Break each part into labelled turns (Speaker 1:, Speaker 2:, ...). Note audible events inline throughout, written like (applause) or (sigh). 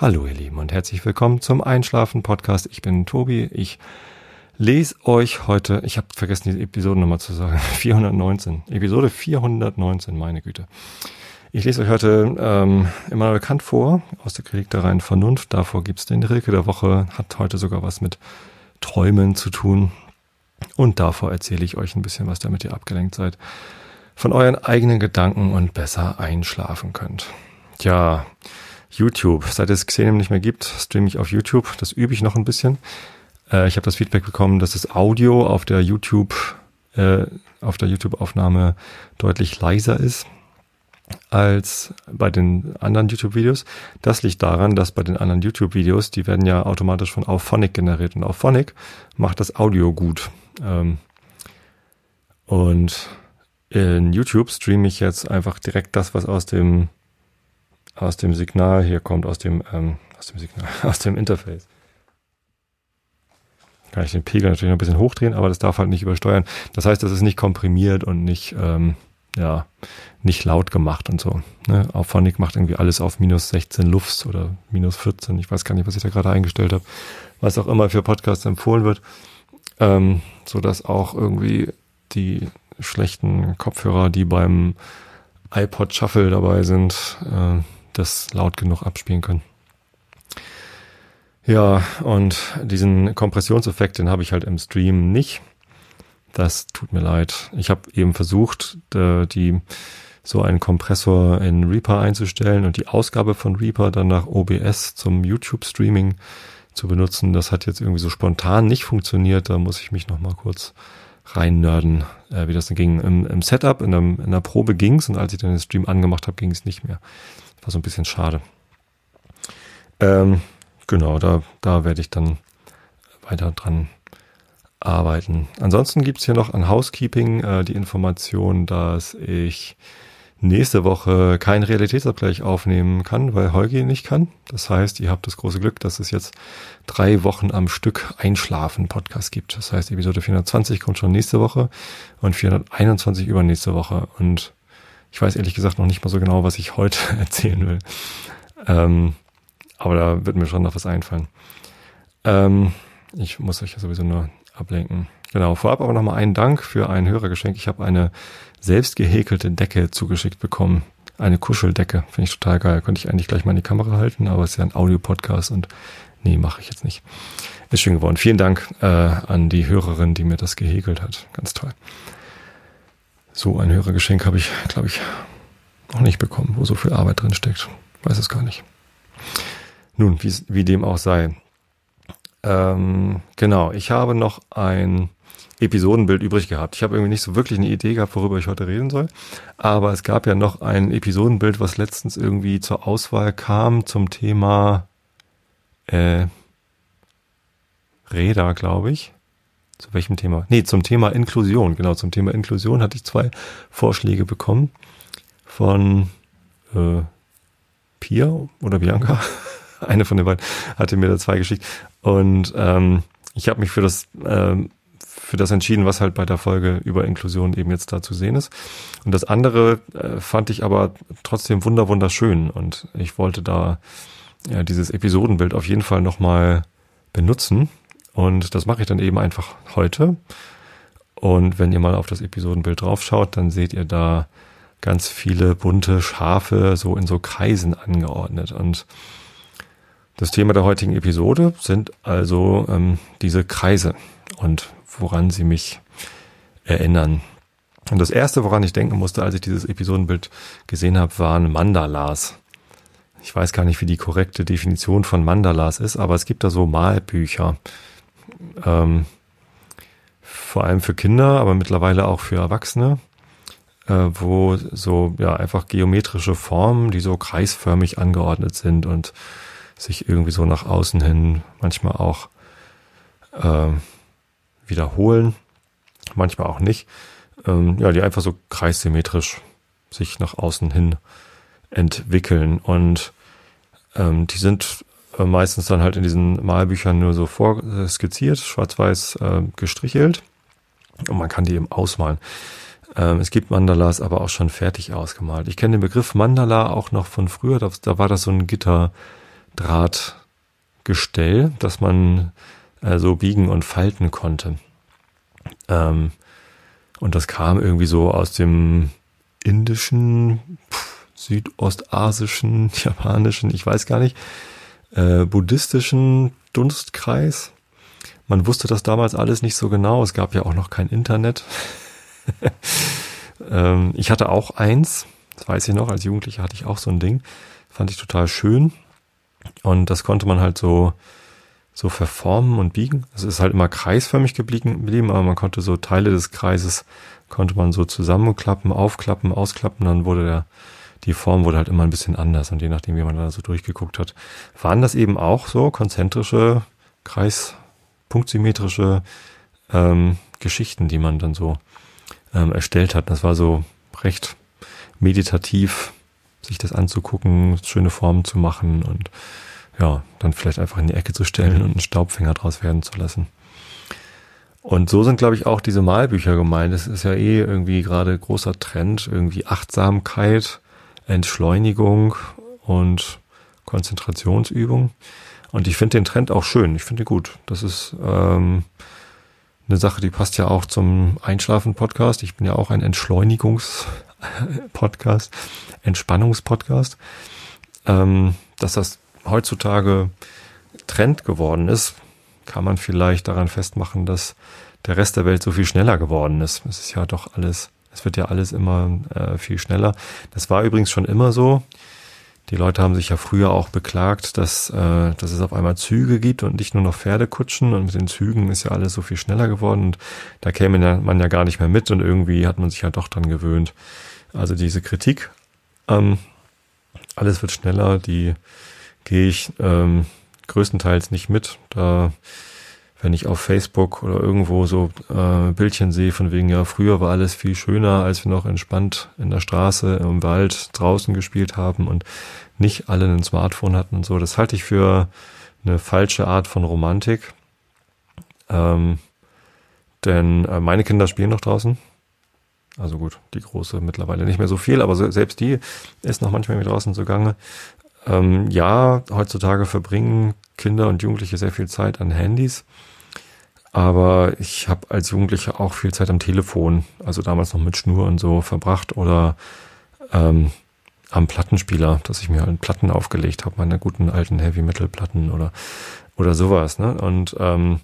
Speaker 1: Hallo ihr Lieben und herzlich willkommen zum Einschlafen Podcast. Ich bin Tobi. Ich lese euch heute, ich habe vergessen die Episodennummer zu sagen, (laughs) 419. Episode 419, meine Güte. Ich lese euch heute ähm, immer bekannt vor aus der Kritik der reinen Vernunft. Davor gibt's den Rilke der Woche, hat heute sogar was mit Träumen zu tun. Und davor erzähle ich euch ein bisschen was, damit ihr abgelenkt seid von euren eigenen Gedanken und besser einschlafen könnt. Tja, YouTube. Seit es Xenem nicht mehr gibt, streame ich auf YouTube. Das übe ich noch ein bisschen. Äh, ich habe das Feedback bekommen, dass das Audio auf der YouTube, äh, auf der YouTube-Aufnahme deutlich leiser ist als bei den anderen YouTube-Videos. Das liegt daran, dass bei den anderen YouTube-Videos, die werden ja automatisch von Auphonic generiert und Auphonic macht das Audio gut. Ähm, und in YouTube streame ich jetzt einfach direkt das, was aus dem aus dem Signal hier kommt, aus dem, ähm, aus dem Signal, (laughs) aus dem Interface. Kann ich den Pegel natürlich noch ein bisschen hochdrehen, aber das darf halt nicht übersteuern. Das heißt, das ist nicht komprimiert und nicht, ähm, ja, nicht laut gemacht und so. Ne? Auphonic macht irgendwie alles auf minus 16 Lufts oder minus 14. Ich weiß gar nicht, was ich da gerade eingestellt habe. Was auch immer für Podcasts empfohlen wird. Ähm, so dass auch irgendwie die schlechten Kopfhörer, die beim iPod Shuffle dabei sind, äh, das laut genug abspielen können. Ja, und diesen Kompressionseffekt, den habe ich halt im Stream nicht. Das tut mir leid. Ich habe eben versucht, die so einen Kompressor in Reaper einzustellen und die Ausgabe von Reaper dann nach OBS zum YouTube-Streaming zu benutzen. Das hat jetzt irgendwie so spontan nicht funktioniert. Da muss ich mich noch mal kurz reinnörden, äh, wie das denn ging. Im, im Setup, in, einem, in der Probe ging's und als ich dann den Stream angemacht habe, ging es nicht mehr. War so ein bisschen schade. Ähm, genau, da, da werde ich dann weiter dran arbeiten. Ansonsten gibt's hier noch an Housekeeping äh, die Information, dass ich nächste Woche keinen Realitätsabgleich aufnehmen kann, weil Holgi nicht kann. Das heißt, ihr habt das große Glück, dass es jetzt drei Wochen am Stück Einschlafen Podcast gibt. Das heißt, Episode 420 kommt schon nächste Woche und 421 übernächste Woche. Und ich weiß ehrlich gesagt noch nicht mal so genau, was ich heute (laughs) erzählen will. Ähm, aber da wird mir schon noch was einfallen. Ähm, ich muss euch ja sowieso nur ablenken. Genau, vorab aber nochmal einen Dank für ein Hörergeschenk. Ich habe eine selbst gehäkelte Decke zugeschickt bekommen. Eine Kuscheldecke. Finde ich total geil. Könnte ich eigentlich gleich mal in die Kamera halten, aber es ist ja ein Audio-Podcast und nee, mache ich jetzt nicht. Ist schön geworden. Vielen Dank äh, an die Hörerin, die mir das gehäkelt hat. Ganz toll. So ein Hörergeschenk habe ich, glaube ich, noch nicht bekommen, wo so viel Arbeit drin steckt. Weiß es gar nicht. Nun, wie dem auch sei. Ähm, genau, ich habe noch ein Episodenbild übrig gehabt. Ich habe irgendwie nicht so wirklich eine Idee gehabt, worüber ich heute reden soll. Aber es gab ja noch ein Episodenbild, was letztens irgendwie zur Auswahl kam zum Thema äh, Räder, glaube ich. Zu welchem Thema? Nee, zum Thema Inklusion. Genau, zum Thema Inklusion hatte ich zwei Vorschläge bekommen von äh, Pia oder Bianca. (laughs) Eine von den beiden hatte mir da zwei geschickt. Und ähm, ich habe mich für das ähm, für das entschieden, was halt bei der Folge über Inklusion eben jetzt da zu sehen ist. Und das andere äh, fand ich aber trotzdem wunder wunderschön und ich wollte da ja, dieses Episodenbild auf jeden Fall nochmal benutzen und das mache ich dann eben einfach heute. Und wenn ihr mal auf das Episodenbild draufschaut, dann seht ihr da ganz viele bunte Schafe so in so Kreisen angeordnet. Und das Thema der heutigen Episode sind also ähm, diese Kreise und woran sie mich erinnern. Und das erste, woran ich denken musste, als ich dieses Episodenbild gesehen habe, waren Mandalas. Ich weiß gar nicht, wie die korrekte Definition von Mandalas ist, aber es gibt da so Malbücher ähm, vor allem für Kinder, aber mittlerweile auch für Erwachsene, äh, wo so ja einfach geometrische Formen, die so kreisförmig angeordnet sind und sich irgendwie so nach außen hin manchmal auch äh, wiederholen, manchmal auch nicht. Ähm, ja, die einfach so kreissymmetrisch sich nach außen hin entwickeln und ähm, die sind äh, meistens dann halt in diesen Malbüchern nur so vorskizziert, schwarz-weiß äh, gestrichelt. Und man kann die eben ausmalen. Ähm, es gibt Mandalas aber auch schon fertig ausgemalt. Ich kenne den Begriff Mandala auch noch von früher. Da, da war das so ein Gitter Drahtgestell, dass man äh, so biegen und falten konnte. Ähm, und das kam irgendwie so aus dem indischen, südostasischen, (laughs) japanischen, ich weiß gar nicht, äh, buddhistischen Dunstkreis. Man wusste das damals alles nicht so genau. Es gab ja auch noch kein Internet. (laughs) ähm, ich hatte auch eins, das weiß ich noch, als Jugendlicher hatte ich auch so ein Ding. Fand ich total schön. Und das konnte man halt so, so verformen und biegen. Es ist halt immer kreisförmig geblieben, aber man konnte so Teile des Kreises, konnte man so zusammenklappen, aufklappen, ausklappen, dann wurde der, die Form wurde halt immer ein bisschen anders und je nachdem, wie man da so durchgeguckt hat, waren das eben auch so konzentrische, kreispunktsymmetrische ähm, Geschichten, die man dann so ähm, erstellt hat. Das war so recht meditativ, sich das anzugucken, schöne Formen zu machen und ja, dann vielleicht einfach in die Ecke zu stellen und einen Staubfänger draus werden zu lassen. Und so sind, glaube ich, auch diese Malbücher gemeint. Das ist ja eh irgendwie gerade großer Trend, irgendwie Achtsamkeit, Entschleunigung und Konzentrationsübung. Und ich finde den Trend auch schön. Ich finde ihn gut. Das ist ähm, eine Sache, die passt ja auch zum Einschlafen-Podcast. Ich bin ja auch ein Entschleunigungs-Podcast, Entspannungspodcast. Ähm, dass das heutzutage Trend geworden ist, kann man vielleicht daran festmachen, dass der Rest der Welt so viel schneller geworden ist. Es ist ja doch alles es wird ja alles immer äh, viel schneller. Das war übrigens schon immer so. Die Leute haben sich ja früher auch beklagt, dass, äh, dass es auf einmal Züge gibt und nicht nur noch Pferdekutschen. Und mit den Zügen ist ja alles so viel schneller geworden. Und da käme man ja gar nicht mehr mit. Und irgendwie hat man sich ja doch dran gewöhnt. Also diese Kritik, ähm, alles wird schneller, die gehe ich ähm, größtenteils nicht mit. Da wenn ich auf Facebook oder irgendwo so äh, Bildchen sehe von wegen, ja, früher war alles viel schöner, als wir noch entspannt in der Straße, im Wald, draußen gespielt haben und nicht alle ein Smartphone hatten und so. Das halte ich für eine falsche Art von Romantik. Ähm, denn äh, meine Kinder spielen noch draußen. Also gut, die große mittlerweile nicht mehr so viel, aber so, selbst die ist noch manchmal mit draußen zugange. Ähm, ja, heutzutage verbringen Kinder und Jugendliche sehr viel Zeit an Handys. Aber ich habe als Jugendlicher auch viel Zeit am Telefon, also damals noch mit Schnur und so verbracht oder ähm, am Plattenspieler, dass ich mir halt Platten aufgelegt habe, meine guten alten Heavy Metal Platten oder oder sowas. Ne? Und ähm,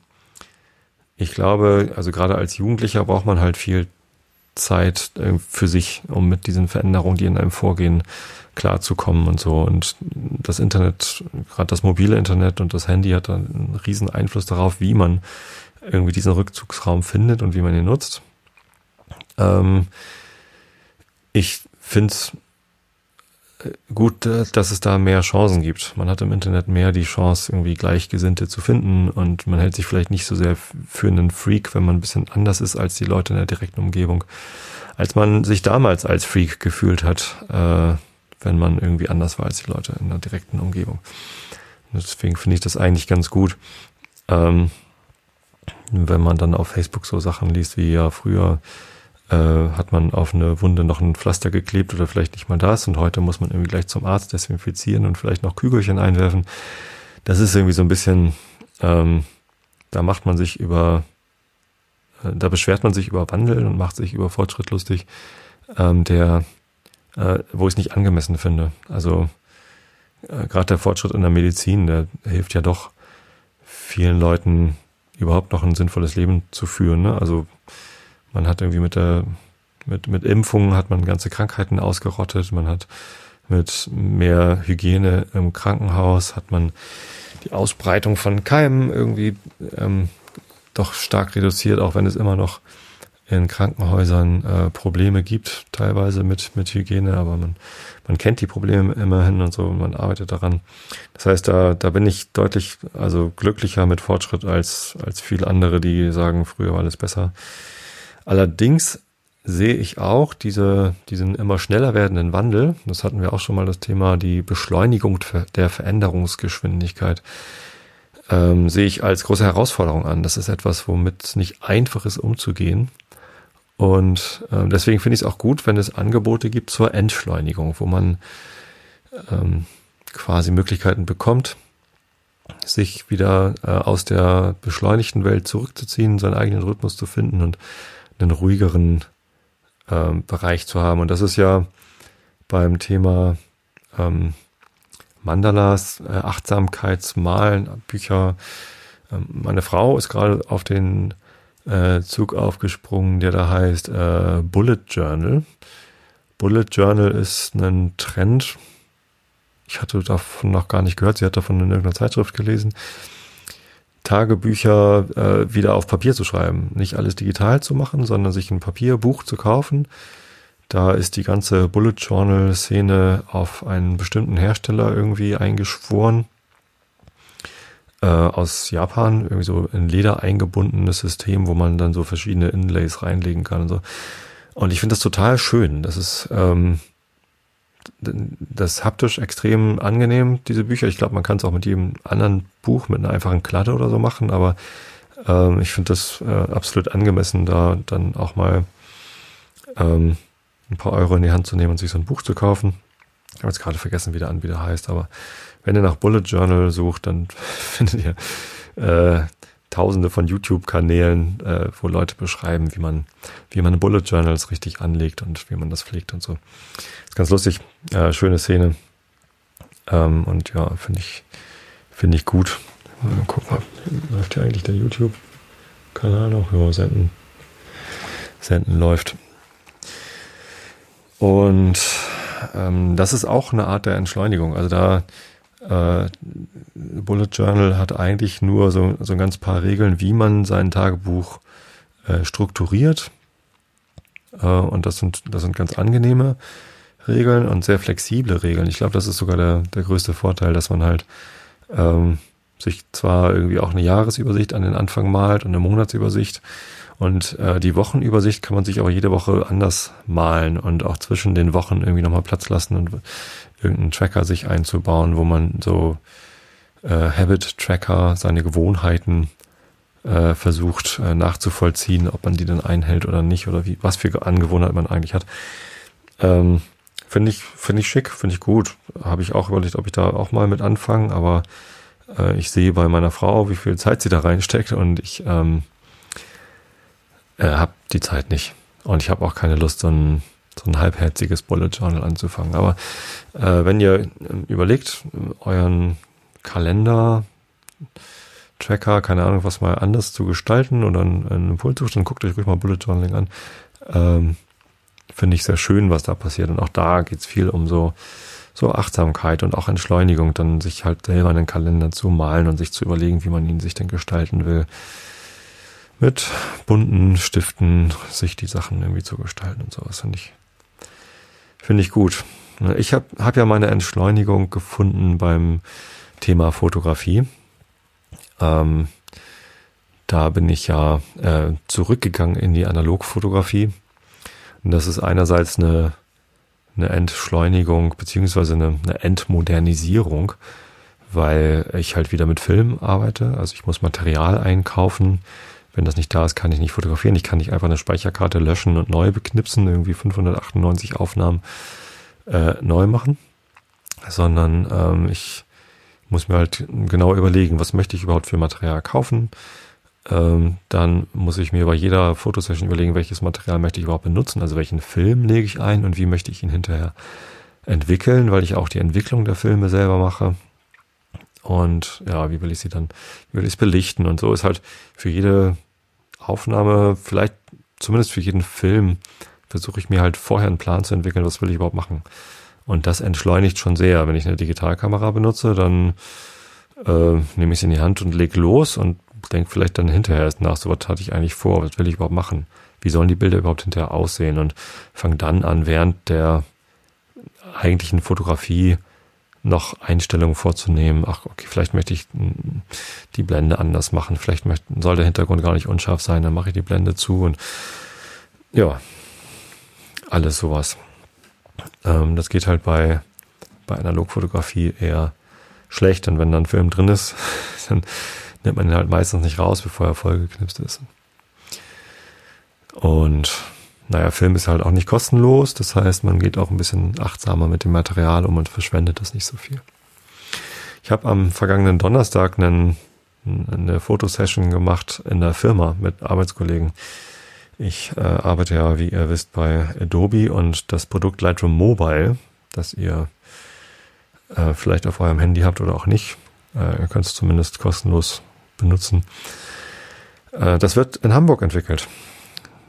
Speaker 1: ich glaube, also gerade als Jugendlicher braucht man halt viel Zeit äh, für sich, um mit diesen Veränderungen, die in einem vorgehen, klarzukommen und so. Und das Internet, gerade das mobile Internet und das Handy hat einen riesen Einfluss darauf, wie man irgendwie diesen Rückzugsraum findet und wie man ihn nutzt. Ähm, ich finde es äh, gut, äh, dass es da mehr Chancen gibt. Man hat im Internet mehr die Chance, irgendwie Gleichgesinnte zu finden und man hält sich vielleicht nicht so sehr für einen Freak, wenn man ein bisschen anders ist als die Leute in der direkten Umgebung, als man sich damals als Freak gefühlt hat, äh, wenn man irgendwie anders war als die Leute in der direkten Umgebung. Deswegen finde ich das eigentlich ganz gut. Ähm, wenn man dann auf Facebook so Sachen liest wie ja früher äh, hat man auf eine Wunde noch ein Pflaster geklebt oder vielleicht nicht mal das und heute muss man irgendwie gleich zum Arzt desinfizieren und vielleicht noch Kügelchen einwerfen. Das ist irgendwie so ein bisschen, ähm, da macht man sich über, äh, da beschwert man sich über Wandel und macht sich über Fortschritt lustig, ähm, der, äh, wo ich es nicht angemessen finde. Also äh, gerade der Fortschritt in der Medizin, der hilft ja doch vielen Leuten überhaupt noch ein sinnvolles Leben zu führen. Ne? Also man hat irgendwie mit der mit, mit Impfungen hat man ganze Krankheiten ausgerottet, man hat mit mehr Hygiene im Krankenhaus hat man die Ausbreitung von Keimen irgendwie ähm, doch stark reduziert, auch wenn es immer noch in Krankenhäusern äh, Probleme gibt, teilweise mit, mit Hygiene, aber man, man kennt die Probleme immerhin und so, man arbeitet daran. Das heißt, da, da bin ich deutlich, also glücklicher mit Fortschritt als, als viele andere, die sagen, früher war alles besser. Allerdings sehe ich auch diese, diesen immer schneller werdenden Wandel, das hatten wir auch schon mal das Thema, die Beschleunigung der Veränderungsgeschwindigkeit, ähm, sehe ich als große Herausforderung an. Das ist etwas, womit nicht einfach ist umzugehen. Und äh, deswegen finde ich es auch gut, wenn es Angebote gibt zur Entschleunigung, wo man ähm, quasi Möglichkeiten bekommt, sich wieder äh, aus der beschleunigten Welt zurückzuziehen, seinen eigenen Rhythmus zu finden und einen ruhigeren äh, Bereich zu haben. Und das ist ja beim Thema ähm, Mandalas, äh, Achtsamkeitsmalen, Bücher. Ähm, meine Frau ist gerade auf den äh, Zug aufgesprungen, der da heißt äh, Bullet Journal. Bullet Journal ist ein Trend. Ich hatte davon noch gar nicht gehört. Sie hat davon in irgendeiner Zeitschrift gelesen. Tagebücher äh, wieder auf Papier zu schreiben. Nicht alles digital zu machen, sondern sich ein Papierbuch zu kaufen. Da ist die ganze Bullet Journal Szene auf einen bestimmten Hersteller irgendwie eingeschworen. Äh, aus Japan, irgendwie so ein Leder eingebundenes System, wo man dann so verschiedene Inlays reinlegen kann und so. Und ich finde das total schön. Das ist ähm, das haptisch extrem angenehm, diese Bücher. Ich glaube, man kann es auch mit jedem anderen Buch mit einer einfachen Kladde oder so machen, aber ähm, ich finde das äh, absolut angemessen, da dann auch mal ähm, ein paar Euro in die Hand zu nehmen und sich so ein Buch zu kaufen. Ich habe jetzt gerade vergessen, wie der Anbieter heißt, aber wenn ihr nach Bullet Journal sucht, dann (laughs) findet ihr äh, tausende von YouTube-Kanälen, äh, wo Leute beschreiben, wie man, wie man Bullet Journals richtig anlegt und wie man das pflegt und so. Ist ganz lustig, äh, schöne Szene. Ähm, und ja, finde ich, finde ich gut. Mal guck mal, läuft hier eigentlich der YouTube-Kanal noch? Ja, senden, senden läuft. Und ähm, das ist auch eine Art der Entschleunigung. Also da äh, Bullet Journal hat eigentlich nur so, so ein ganz paar Regeln, wie man sein Tagebuch äh, strukturiert. Äh, und das sind, das sind ganz angenehme Regeln und sehr flexible Regeln. Ich glaube, das ist sogar der, der größte Vorteil, dass man halt ähm, sich zwar irgendwie auch eine Jahresübersicht an den Anfang malt und eine Monatsübersicht und äh, die Wochenübersicht kann man sich aber jede Woche anders malen und auch zwischen den Wochen irgendwie nochmal Platz lassen und irgendeinen Tracker sich einzubauen, wo man so äh, Habit-Tracker, seine Gewohnheiten äh, versucht äh, nachzuvollziehen, ob man die denn einhält oder nicht oder wie, was für Angewohnheiten man eigentlich hat. Ähm, finde ich, finde ich schick, finde ich gut. Habe ich auch überlegt, ob ich da auch mal mit anfange, aber äh, ich sehe bei meiner Frau, wie viel Zeit sie da reinsteckt und ich ähm, äh, habe die Zeit nicht. Und ich habe auch keine Lust, so ein so ein halbherziges Bullet Journal anzufangen. Aber äh, wenn ihr äh, überlegt, euren Kalender, Tracker, keine Ahnung, was mal anders zu gestalten oder einen, einen Impuls sucht, dann guckt euch ruhig mal Bullet Journaling an. Ähm, Finde ich sehr schön, was da passiert. Und auch da geht's viel um so, so Achtsamkeit und auch Entschleunigung, dann sich halt selber einen Kalender zu malen und sich zu überlegen, wie man ihn sich denn gestalten will mit bunten Stiften sich die Sachen irgendwie zu gestalten und sowas finde ich Finde ich gut. Ich habe hab ja meine Entschleunigung gefunden beim Thema Fotografie. Ähm, da bin ich ja äh, zurückgegangen in die Analogfotografie. Und das ist einerseits eine, eine Entschleunigung beziehungsweise eine, eine Entmodernisierung, weil ich halt wieder mit Film arbeite. Also ich muss Material einkaufen. Wenn das nicht da ist, kann ich nicht fotografieren. Ich kann nicht einfach eine Speicherkarte löschen und neu beknipsen, irgendwie 598 Aufnahmen äh, neu machen, sondern ähm, ich muss mir halt genau überlegen, was möchte ich überhaupt für Material kaufen. Ähm, dann muss ich mir bei jeder Fotosession überlegen, welches Material möchte ich überhaupt benutzen, also welchen Film lege ich ein und wie möchte ich ihn hinterher entwickeln, weil ich auch die Entwicklung der Filme selber mache. Und ja, wie will ich sie dann, wie will ich es belichten? Und so ist halt für jede Aufnahme, vielleicht zumindest für jeden Film, versuche ich mir halt vorher einen Plan zu entwickeln, was will ich überhaupt machen. Und das entschleunigt schon sehr. Wenn ich eine Digitalkamera benutze, dann äh, nehme ich sie in die Hand und leg los und denke vielleicht dann hinterher erst nach, so was hatte ich eigentlich vor, was will ich überhaupt machen? Wie sollen die Bilder überhaupt hinterher aussehen? Und fange dann an, während der eigentlichen Fotografie noch Einstellungen vorzunehmen. Ach, okay, vielleicht möchte ich hm, die Blende anders machen. Vielleicht möchte, soll der Hintergrund gar nicht unscharf sein. Dann mache ich die Blende zu und ja, alles sowas. Ähm, das geht halt bei, bei Analogfotografie eher schlecht. Und wenn dann Film drin ist, (laughs) dann nimmt man ihn halt meistens nicht raus, bevor er vollgeknipst ist. Und naja, Film ist halt auch nicht kostenlos. Das heißt, man geht auch ein bisschen achtsamer mit dem Material um und verschwendet das nicht so viel. Ich habe am vergangenen Donnerstag einen, eine Fotosession gemacht in der Firma mit Arbeitskollegen. Ich äh, arbeite ja, wie ihr wisst, bei Adobe und das Produkt Lightroom Mobile, das ihr äh, vielleicht auf eurem Handy habt oder auch nicht, äh, ihr könnt es zumindest kostenlos benutzen. Äh, das wird in Hamburg entwickelt.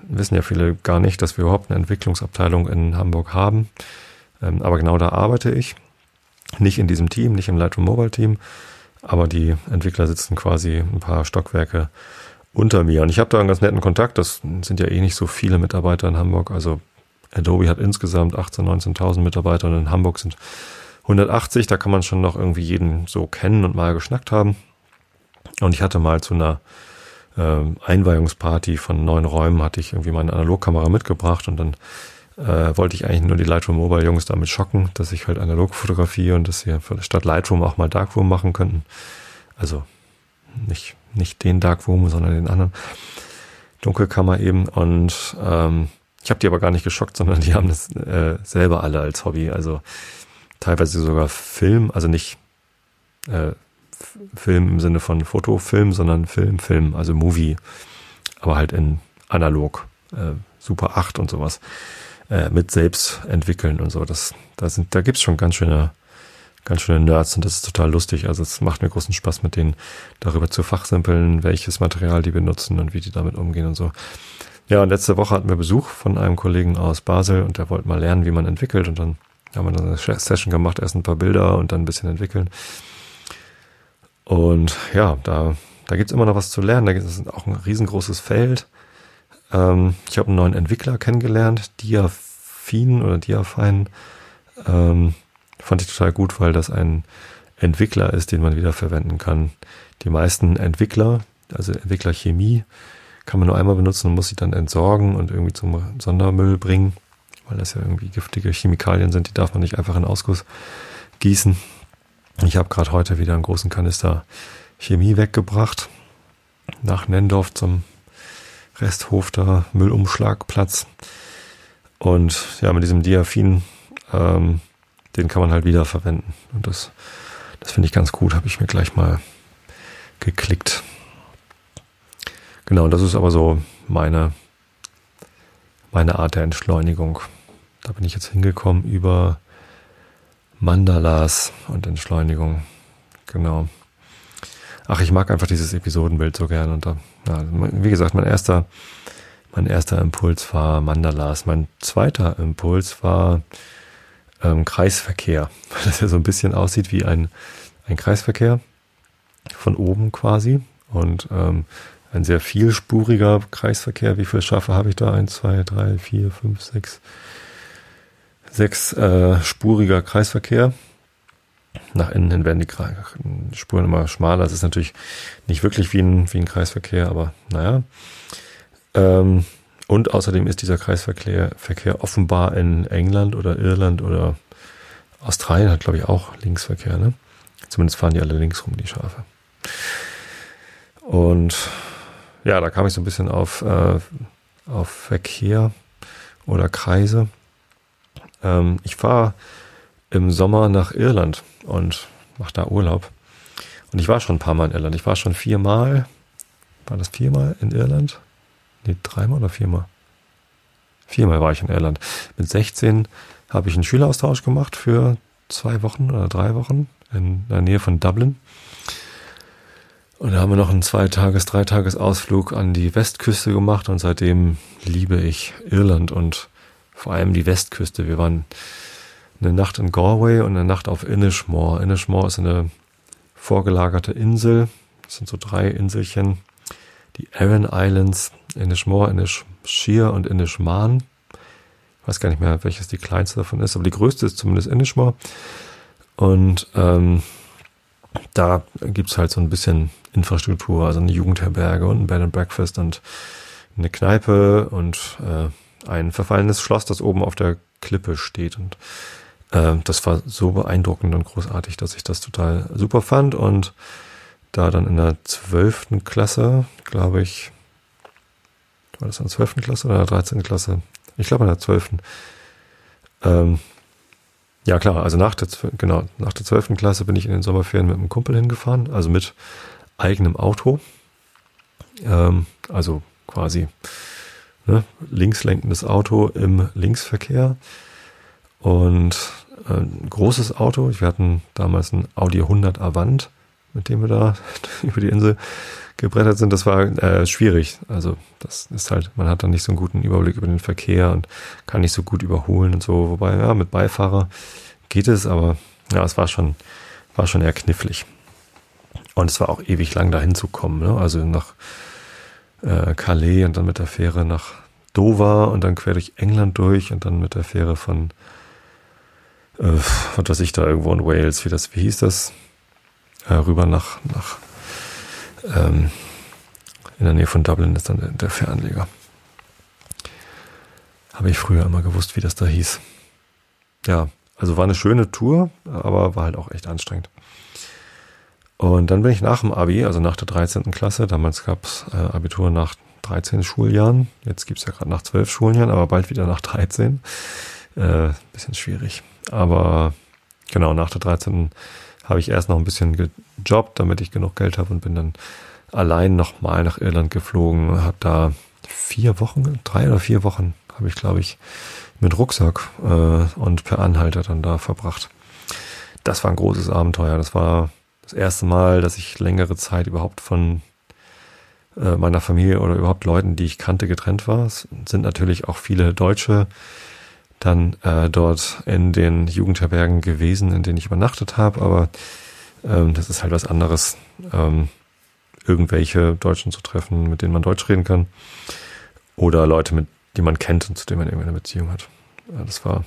Speaker 1: Wissen ja viele gar nicht, dass wir überhaupt eine Entwicklungsabteilung in Hamburg haben. Ähm, aber genau da arbeite ich. Nicht in diesem Team, nicht im Lightroom Mobile Team, aber die Entwickler sitzen quasi ein paar Stockwerke unter mir. Und ich habe da einen ganz netten Kontakt. Das sind ja eh nicht so viele Mitarbeiter in Hamburg. Also Adobe hat insgesamt 18.000, 19.000 Mitarbeiter und in Hamburg sind 180. Da kann man schon noch irgendwie jeden so kennen und mal geschnackt haben. Und ich hatte mal zu einer Einweihungsparty von neuen Räumen, hatte ich irgendwie meine Analogkamera mitgebracht und dann äh, wollte ich eigentlich nur die Lightroom Mobile Jungs damit schocken, dass ich halt analog fotografiere und dass sie statt Lightroom auch mal Darkroom machen könnten. Also nicht, nicht den Darkroom, sondern den anderen. Dunkelkammer eben. Und ähm, ich habe die aber gar nicht geschockt, sondern (laughs) die haben das äh, selber alle als Hobby. Also teilweise sogar Film, also nicht äh, Film im Sinne von Fotofilm, sondern Film, Film, also Movie, aber halt in analog, äh, Super 8 und sowas äh, mit selbst entwickeln und so. Das, da sind, da gibt's schon ganz schöne, ganz schöne Nerds und das ist total lustig. Also es macht mir großen Spaß, mit denen darüber zu fachsimpeln, welches Material die benutzen und wie die damit umgehen und so. Ja, und letzte Woche hatten wir Besuch von einem Kollegen aus Basel und der wollte mal lernen, wie man entwickelt und dann haben wir dann eine Session gemacht, erst ein paar Bilder und dann ein bisschen entwickeln. Und ja, da, da gibt's immer noch was zu lernen. Da gibt es auch ein riesengroßes Feld. Ähm, ich habe einen neuen Entwickler kennengelernt, Diafin oder Diafine. Ähm, fand ich total gut, weil das ein Entwickler ist, den man wieder verwenden kann. Die meisten Entwickler, also Entwicklerchemie, kann man nur einmal benutzen und muss sie dann entsorgen und irgendwie zum Sondermüll bringen, weil das ja irgendwie giftige Chemikalien sind, die darf man nicht einfach in Ausguss gießen. Ich habe gerade heute wieder einen großen Kanister Chemie weggebracht nach Nendorf zum Resthof da, Müllumschlagplatz. Und ja, mit diesem Diaphin, ähm, den kann man halt wieder verwenden. Und das, das finde ich ganz gut, habe ich mir gleich mal geklickt. Genau, das ist aber so meine, meine Art der Entschleunigung. Da bin ich jetzt hingekommen über Mandalas und Entschleunigung. Genau. Ach, ich mag einfach dieses Episodenbild so gern. Und da, ja, wie gesagt, mein erster, mein erster Impuls war Mandalas. Mein zweiter Impuls war ähm, Kreisverkehr, (laughs) weil das ja so ein bisschen aussieht wie ein, ein Kreisverkehr von oben quasi. Und ähm, ein sehr vielspuriger Kreisverkehr. Wie viele Schafe habe ich da? Eins, zwei, drei, vier, fünf, sechs. Sechs äh, Kreisverkehr nach innen hin werden die Spuren immer schmaler. Das ist natürlich nicht wirklich wie ein, wie ein Kreisverkehr, aber naja. Ähm, und außerdem ist dieser Kreisverkehr Verkehr offenbar in England oder Irland oder Australien hat, glaube ich, auch Linksverkehr. Ne? Zumindest fahren die alle links rum, die Schafe. Und ja, da kam ich so ein bisschen auf, äh, auf Verkehr oder Kreise. Ähm, ich fahre im Sommer nach Irland und mache da Urlaub. Und ich war schon ein paar Mal in Irland. Ich war schon viermal. War das viermal in Irland? Nee, dreimal oder viermal? Viermal war ich in Irland. Mit 16 habe ich einen Schüleraustausch gemacht für zwei Wochen oder drei Wochen in der Nähe von Dublin. Und da haben wir noch einen Zweitages-, Dreitages-Ausflug an die Westküste gemacht und seitdem liebe ich Irland und vor allem die Westküste. Wir waren eine Nacht in Galway und eine Nacht auf Inishmore. Inishmore ist eine vorgelagerte Insel. Das sind so drei Inselchen. Die Arran Islands, Inishmore, Inishmore und Inishmaan. Ich weiß gar nicht mehr, welches die kleinste davon ist, aber die größte ist zumindest Inishmore. Und ähm, da gibt's halt so ein bisschen Infrastruktur, also eine Jugendherberge und ein Bed and Breakfast und eine Kneipe und äh, ein verfallenes Schloss, das oben auf der Klippe steht. Und äh, das war so beeindruckend und großartig, dass ich das total super fand und da dann in der zwölften Klasse, glaube ich, war das in der zwölften Klasse oder der dreizehnten Klasse? Ich glaube in der zwölften. Ähm, Ja klar, also nach der, genau, nach der 12. Klasse bin ich in den Sommerferien mit einem Kumpel hingefahren, also mit eigenem Auto. Ähm, also quasi ne, linkslenkendes Auto im Linksverkehr und äh, ein großes Auto. Wir hatten damals ein Audi 100 Avant, mit dem wir da (laughs) über die Insel gebrettert sind. Das war äh, schwierig. Also das ist halt, man hat dann nicht so einen guten Überblick über den Verkehr und kann nicht so gut überholen und so. Wobei, ja, mit Beifahrer geht es, aber ja, es war schon, war schon eher knifflig. Und es war auch ewig lang dahin zu kommen. Ne? Also nach äh, Calais und dann mit der Fähre nach Dover und dann quer durch England durch und dann mit der Fähre von, äh, was weiß ich da irgendwo in Wales, wie das, wie hieß das? Äh, rüber nach, nach ähm, in der Nähe von Dublin ist dann der, der Fernleger. Habe ich früher immer gewusst, wie das da hieß. Ja, also war eine schöne Tour, aber war halt auch echt anstrengend. Und dann bin ich nach dem Abi, also nach der 13. Klasse, damals gab es äh, Abitur nach 13 Schuljahren, jetzt gibt es ja gerade nach 12 Schuljahren, aber bald wieder nach 13. Äh, bisschen schwierig. Aber genau, nach der 13. habe ich erst noch ein bisschen gejobbt, damit ich genug Geld habe und bin dann allein nochmal nach Irland geflogen, habe da vier Wochen, drei oder vier Wochen habe ich, glaube ich, mit Rucksack äh, und per Anhalter dann da verbracht. Das war ein großes Abenteuer. Das war das erste Mal, dass ich längere Zeit überhaupt von äh, meiner Familie oder überhaupt Leuten, die ich kannte, getrennt war. Es sind natürlich auch viele Deutsche dann äh, dort in den Jugendherbergen gewesen, in denen ich übernachtet habe, aber ähm, das ist halt was anderes, ähm, irgendwelche Deutschen zu treffen, mit denen man Deutsch reden kann oder Leute, mit die man kennt und zu denen man irgendwie eine Beziehung hat. Ja, das war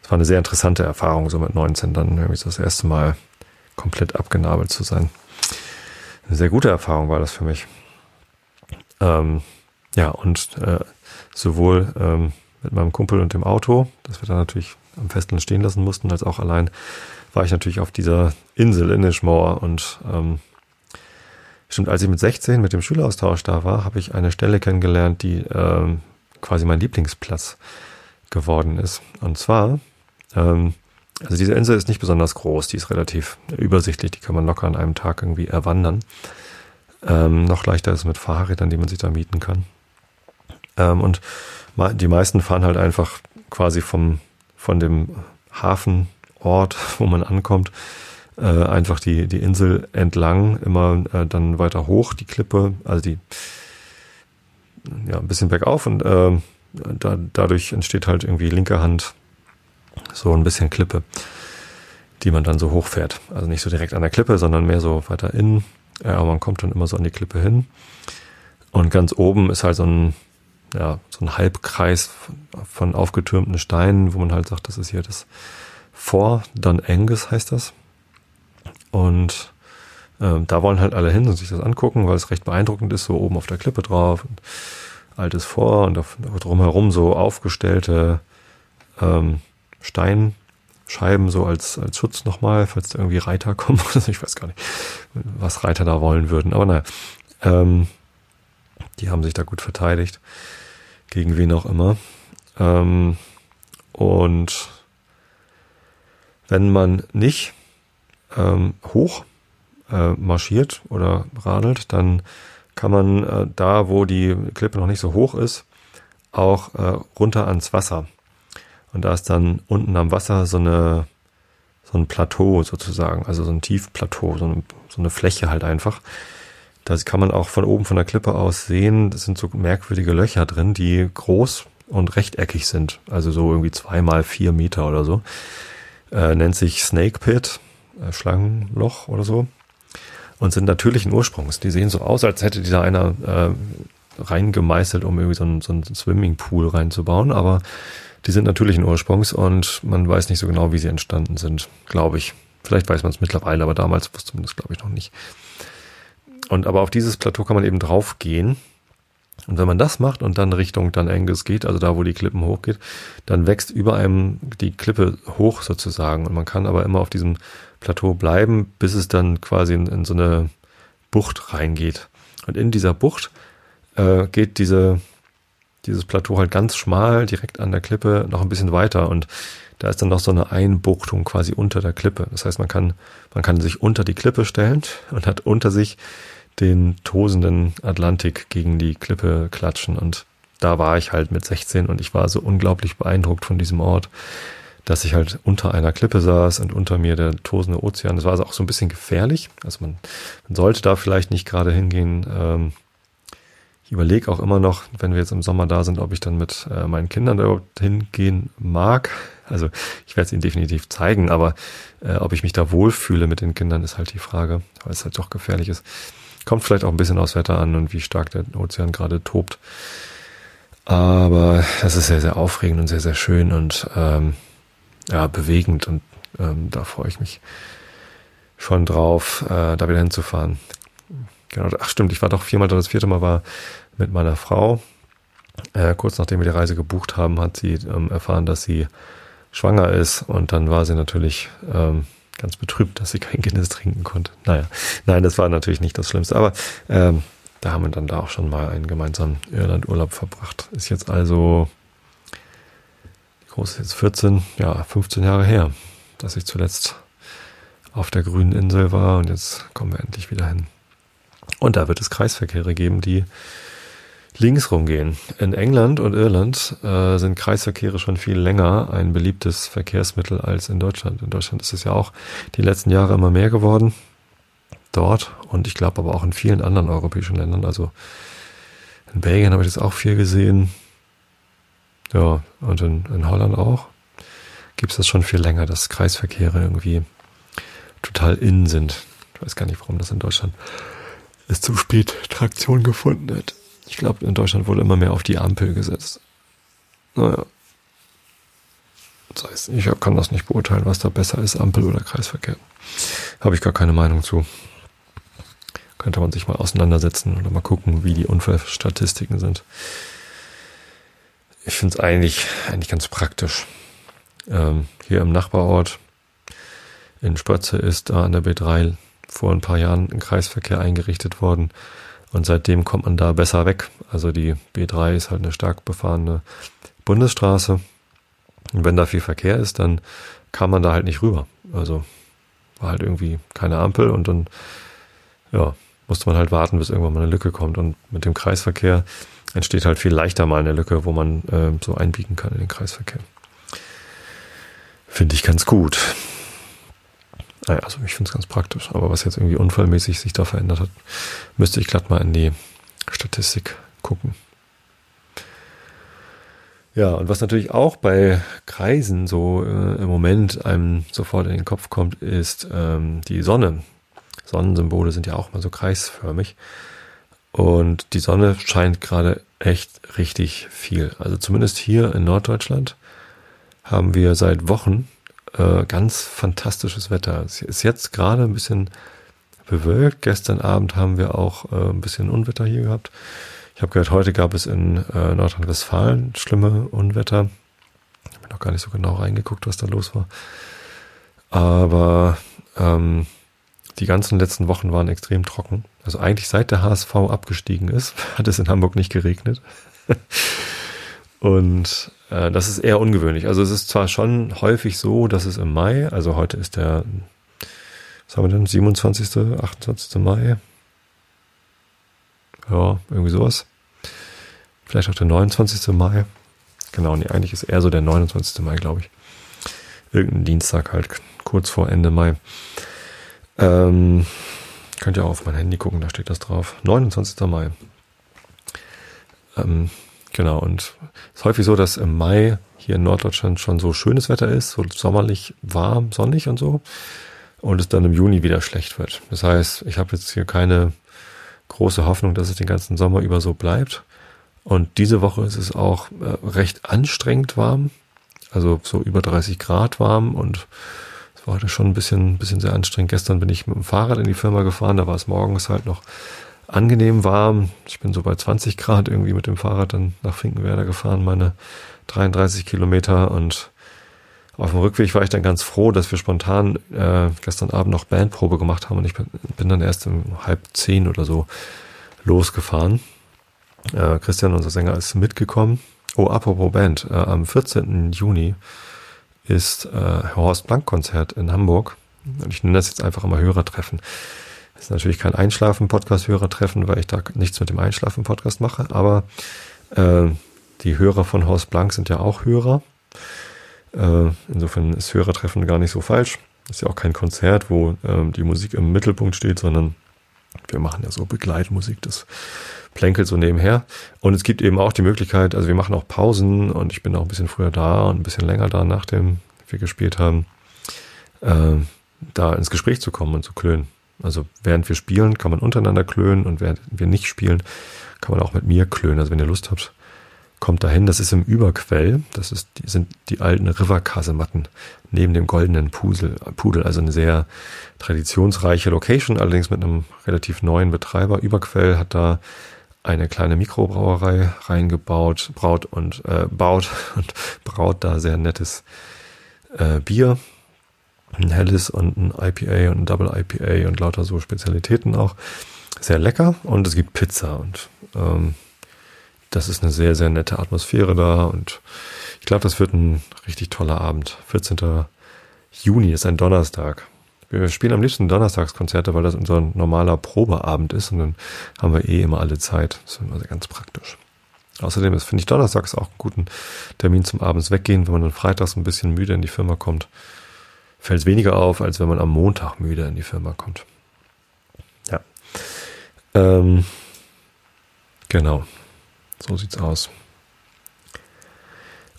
Speaker 1: das war eine sehr interessante Erfahrung, so mit 19 dann irgendwie das erste Mal komplett abgenabelt zu sein. Eine sehr gute Erfahrung war das für mich. Ähm, ja, und äh, sowohl ähm, mit meinem Kumpel und dem Auto, das wir dann natürlich am Festland stehen lassen mussten, als auch allein war ich natürlich auf dieser Insel in Ishmore und ähm, stimmt, als ich mit 16 mit dem Schüleraustausch da war, habe ich eine Stelle kennengelernt, die ähm, quasi mein Lieblingsplatz geworden ist. Und zwar ähm, also diese Insel ist nicht besonders groß, die ist relativ übersichtlich, die kann man locker an einem Tag irgendwie erwandern. Ähm, noch leichter ist es mit Fahrrädern, die man sich da mieten kann. Ähm, und die meisten fahren halt einfach quasi vom, von dem Hafenort, (laughs) wo man ankommt, äh, einfach die, die Insel entlang, immer äh, dann weiter hoch, die Klippe, also die, ja, ein bisschen bergauf und äh, da, dadurch entsteht halt irgendwie linke Hand so ein bisschen Klippe, die man dann so hochfährt. Also nicht so direkt an der Klippe, sondern mehr so weiter innen. Aber man kommt dann immer so an die Klippe hin. Und ganz oben ist halt so ein, ja, so ein Halbkreis von, aufgetürmten Steinen, wo man halt sagt, das ist hier das Vor Dun Angus heißt das. Und äh, da wollen halt alle hin und sich das angucken, weil es recht beeindruckend ist, so oben auf der Klippe drauf. Und altes Vor und drumherum so aufgestellte ähm, Steinscheiben so als, als Schutz nochmal, falls da irgendwie Reiter (laughs) kommen. ich weiß gar nicht, was Reiter da wollen würden. Aber naja, ähm, die haben sich da gut verteidigt. Gegen wen auch immer. Ähm, und wenn man nicht ähm, hoch äh, marschiert oder radelt, dann kann man äh, da, wo die Klippe noch nicht so hoch ist, auch äh, runter ans Wasser. Und da ist dann unten am Wasser so eine so ein Plateau sozusagen, also so ein Tiefplateau, so eine, so eine Fläche halt einfach. Das kann man auch von oben von der Klippe aus sehen. Das sind so merkwürdige Löcher drin, die groß und rechteckig sind. Also so irgendwie zwei mal vier Meter oder so. Äh, nennt sich Snake Pit, äh, Schlangenloch oder so. Und sind natürlichen Ursprungs. Die sehen so aus, als hätte die da einer äh, reingemeißelt, um irgendwie so einen, so einen Swimmingpool reinzubauen. Aber die sind natürlichen Ursprungs und man weiß nicht so genau, wie sie entstanden sind, glaube ich. Vielleicht weiß man es mittlerweile, aber damals wusste man das, glaube ich, noch nicht. Und aber auf dieses Plateau kann man eben drauf gehen. Und wenn man das macht und dann Richtung dann Angus geht, also da, wo die Klippen hochgeht, dann wächst über einem die Klippe hoch sozusagen. Und man kann aber immer auf diesem Plateau bleiben, bis es dann quasi in, in so eine Bucht reingeht. Und in dieser Bucht äh, geht diese dieses Plateau halt ganz schmal, direkt an der Klippe, noch ein bisschen weiter und da ist dann noch so eine Einbuchtung quasi unter der Klippe. Das heißt, man kann, man kann sich unter die Klippe stellen und hat unter sich den tosenden Atlantik gegen die Klippe klatschen und da war ich halt mit 16 und ich war so unglaublich beeindruckt von diesem Ort, dass ich halt unter einer Klippe saß und unter mir der tosende Ozean. Das war also auch so ein bisschen gefährlich. Also man, man sollte da vielleicht nicht gerade hingehen. Ähm, ich überlege auch immer noch, wenn wir jetzt im Sommer da sind, ob ich dann mit äh, meinen Kindern da überhaupt hingehen mag. Also ich werde es ihnen definitiv zeigen, aber äh, ob ich mich da wohlfühle mit den Kindern, ist halt die Frage, weil es halt doch gefährlich ist. Kommt vielleicht auch ein bisschen aufs Wetter an und wie stark der Ozean gerade tobt. Aber es ist sehr, sehr aufregend und sehr, sehr schön und ähm, ja, bewegend und ähm, da freue ich mich schon drauf, äh, da wieder hinzufahren. Genau, ach stimmt, ich war doch viermal da, das vierte Mal war mit meiner Frau. Äh, kurz nachdem wir die Reise gebucht haben, hat sie ähm, erfahren, dass sie schwanger ist und dann war sie natürlich ähm, ganz betrübt, dass sie kein Guinness trinken konnte. Naja, nein, das war natürlich nicht das Schlimmste, aber ähm, da haben wir dann da auch schon mal einen gemeinsamen Irlandurlaub verbracht. Ist jetzt also groß ist jetzt 14, ja, 15 Jahre her, dass ich zuletzt auf der grünen Insel war und jetzt kommen wir endlich wieder hin. Und da wird es Kreisverkehre geben, die links rumgehen. In England und Irland äh, sind Kreisverkehre schon viel länger ein beliebtes Verkehrsmittel als in Deutschland. In Deutschland ist es ja auch die letzten Jahre immer mehr geworden. Dort und ich glaube aber auch in vielen anderen europäischen Ländern. Also in Belgien habe ich das auch viel gesehen. Ja, und in, in Holland auch. Gibt es das schon viel länger, dass Kreisverkehre irgendwie total in sind. Ich weiß gar nicht, warum das in Deutschland es zu spät Traktion gefunden hat. Ich glaube, in Deutschland wurde immer mehr auf die Ampel gesetzt. Naja. Das heißt, ich kann das nicht beurteilen, was da besser ist, Ampel oder Kreisverkehr. Habe ich gar keine Meinung zu. Könnte man sich mal auseinandersetzen oder mal gucken, wie die Unfallstatistiken sind ich finde es eigentlich, eigentlich ganz praktisch. Ähm, hier im Nachbarort in Spötze ist da an der B3 vor ein paar Jahren ein Kreisverkehr eingerichtet worden und seitdem kommt man da besser weg. Also die B3 ist halt eine stark befahrene Bundesstraße und wenn da viel Verkehr ist, dann kam man da halt nicht rüber. Also war halt irgendwie keine Ampel und dann ja, musste man halt warten, bis irgendwann mal eine Lücke kommt. Und mit dem Kreisverkehr entsteht halt viel leichter mal eine Lücke, wo man äh, so einbiegen kann in den Kreisverkehr. Finde ich ganz gut. Also ich finde es ganz praktisch. Aber was jetzt irgendwie unfallmäßig sich da verändert hat, müsste ich glatt mal in die Statistik gucken. Ja, und was natürlich auch bei Kreisen so äh, im Moment einem sofort in den Kopf kommt, ist ähm, die Sonne. Sonnensymbole sind ja auch mal so kreisförmig. Und die Sonne scheint gerade echt richtig viel. Also zumindest hier in Norddeutschland haben wir seit Wochen äh, ganz fantastisches Wetter. Es ist jetzt gerade ein bisschen bewölkt. Gestern Abend haben wir auch äh, ein bisschen Unwetter hier gehabt. Ich habe gehört, heute gab es in äh, Nordrhein-Westfalen schlimme Unwetter. Ich habe noch gar nicht so genau reingeguckt, was da los war. Aber ähm, die ganzen letzten Wochen waren extrem trocken. Also eigentlich seit der HSV abgestiegen ist, (laughs) hat es in Hamburg nicht geregnet. Und äh, das ist eher ungewöhnlich. Also es ist zwar schon häufig so, dass es im Mai, also heute ist der, was haben wir denn, 27., 28. Mai? Ja, irgendwie sowas. Vielleicht auch der 29. Mai. Genau, nee, eigentlich ist eher so der 29. Mai, glaube ich. Irgendein Dienstag halt, kurz vor Ende Mai. Ähm, könnt ihr auch auf mein Handy gucken, da steht das drauf. 29. Mai. Ähm, genau, und es ist häufig so, dass im Mai hier in Norddeutschland schon so schönes Wetter ist, so sommerlich warm, sonnig und so. Und es dann im Juni wieder schlecht wird. Das heißt, ich habe jetzt hier keine große Hoffnung, dass es den ganzen Sommer über so bleibt. Und diese Woche ist es auch äh, recht anstrengend warm. Also so über 30 Grad warm und war heute schon ein bisschen, bisschen sehr anstrengend. Gestern bin ich mit dem Fahrrad in die Firma gefahren, da war es morgens halt noch angenehm warm. Ich bin so bei 20 Grad irgendwie mit dem Fahrrad dann nach Finkenwerder gefahren, meine 33 Kilometer und auf dem Rückweg war ich dann ganz froh, dass wir spontan äh, gestern Abend noch Bandprobe gemacht haben und ich bin, dann erst um halb zehn oder so losgefahren. Äh, Christian, unser Sänger, ist mitgekommen. Oh, apropos Band, äh, am 14. Juni ist äh, Horst Blank Konzert in Hamburg. Und ich nenne das jetzt einfach immer Hörertreffen. Das ist natürlich kein Einschlafen-Podcast-Hörertreffen, weil ich da nichts mit dem Einschlafen-Podcast mache, aber äh, die Hörer von Horst Blank sind ja auch Hörer. Äh, insofern ist Hörertreffen gar nicht so falsch. Ist ja auch kein Konzert, wo ähm, die Musik im Mittelpunkt steht, sondern wir machen ja so Begleitmusik, das plänkelt so nebenher. Und es gibt eben auch die Möglichkeit, also wir machen auch Pausen und ich bin auch ein bisschen früher da und ein bisschen länger da, nachdem wir gespielt haben, äh, da ins Gespräch zu kommen und zu klönen. Also während wir spielen, kann man untereinander klönen und während wir nicht spielen, kann man auch mit mir klönen. Also wenn ihr Lust habt, kommt dahin. Das ist im Überquell. Das ist, die, sind die alten River-Kasematten neben dem goldenen Pudel, Pudel. Also eine sehr traditionsreiche Location, allerdings mit einem relativ neuen Betreiber. Überquell hat da eine kleine Mikrobrauerei reingebaut, braut und äh, baut (laughs) und braut da sehr nettes äh, Bier. Ein helles und ein IPA und ein Double IPA und lauter so Spezialitäten auch. Sehr lecker und es gibt Pizza und ähm, das ist eine sehr, sehr nette Atmosphäre da und ich glaube, das wird ein richtig toller Abend. 14. Juni ist ein Donnerstag. Wir spielen am liebsten Donnerstagskonzerte, weil das unser normaler Probeabend ist und dann haben wir eh immer alle Zeit. Das ist immer ganz praktisch. Außerdem ist, finde ich, Donnerstags auch einen guten Termin zum Abends weggehen. Wenn man dann freitags ein bisschen müde in die Firma kommt, fällt es weniger auf, als wenn man am Montag müde in die Firma kommt. Ja. Ähm, genau. So sieht's aus.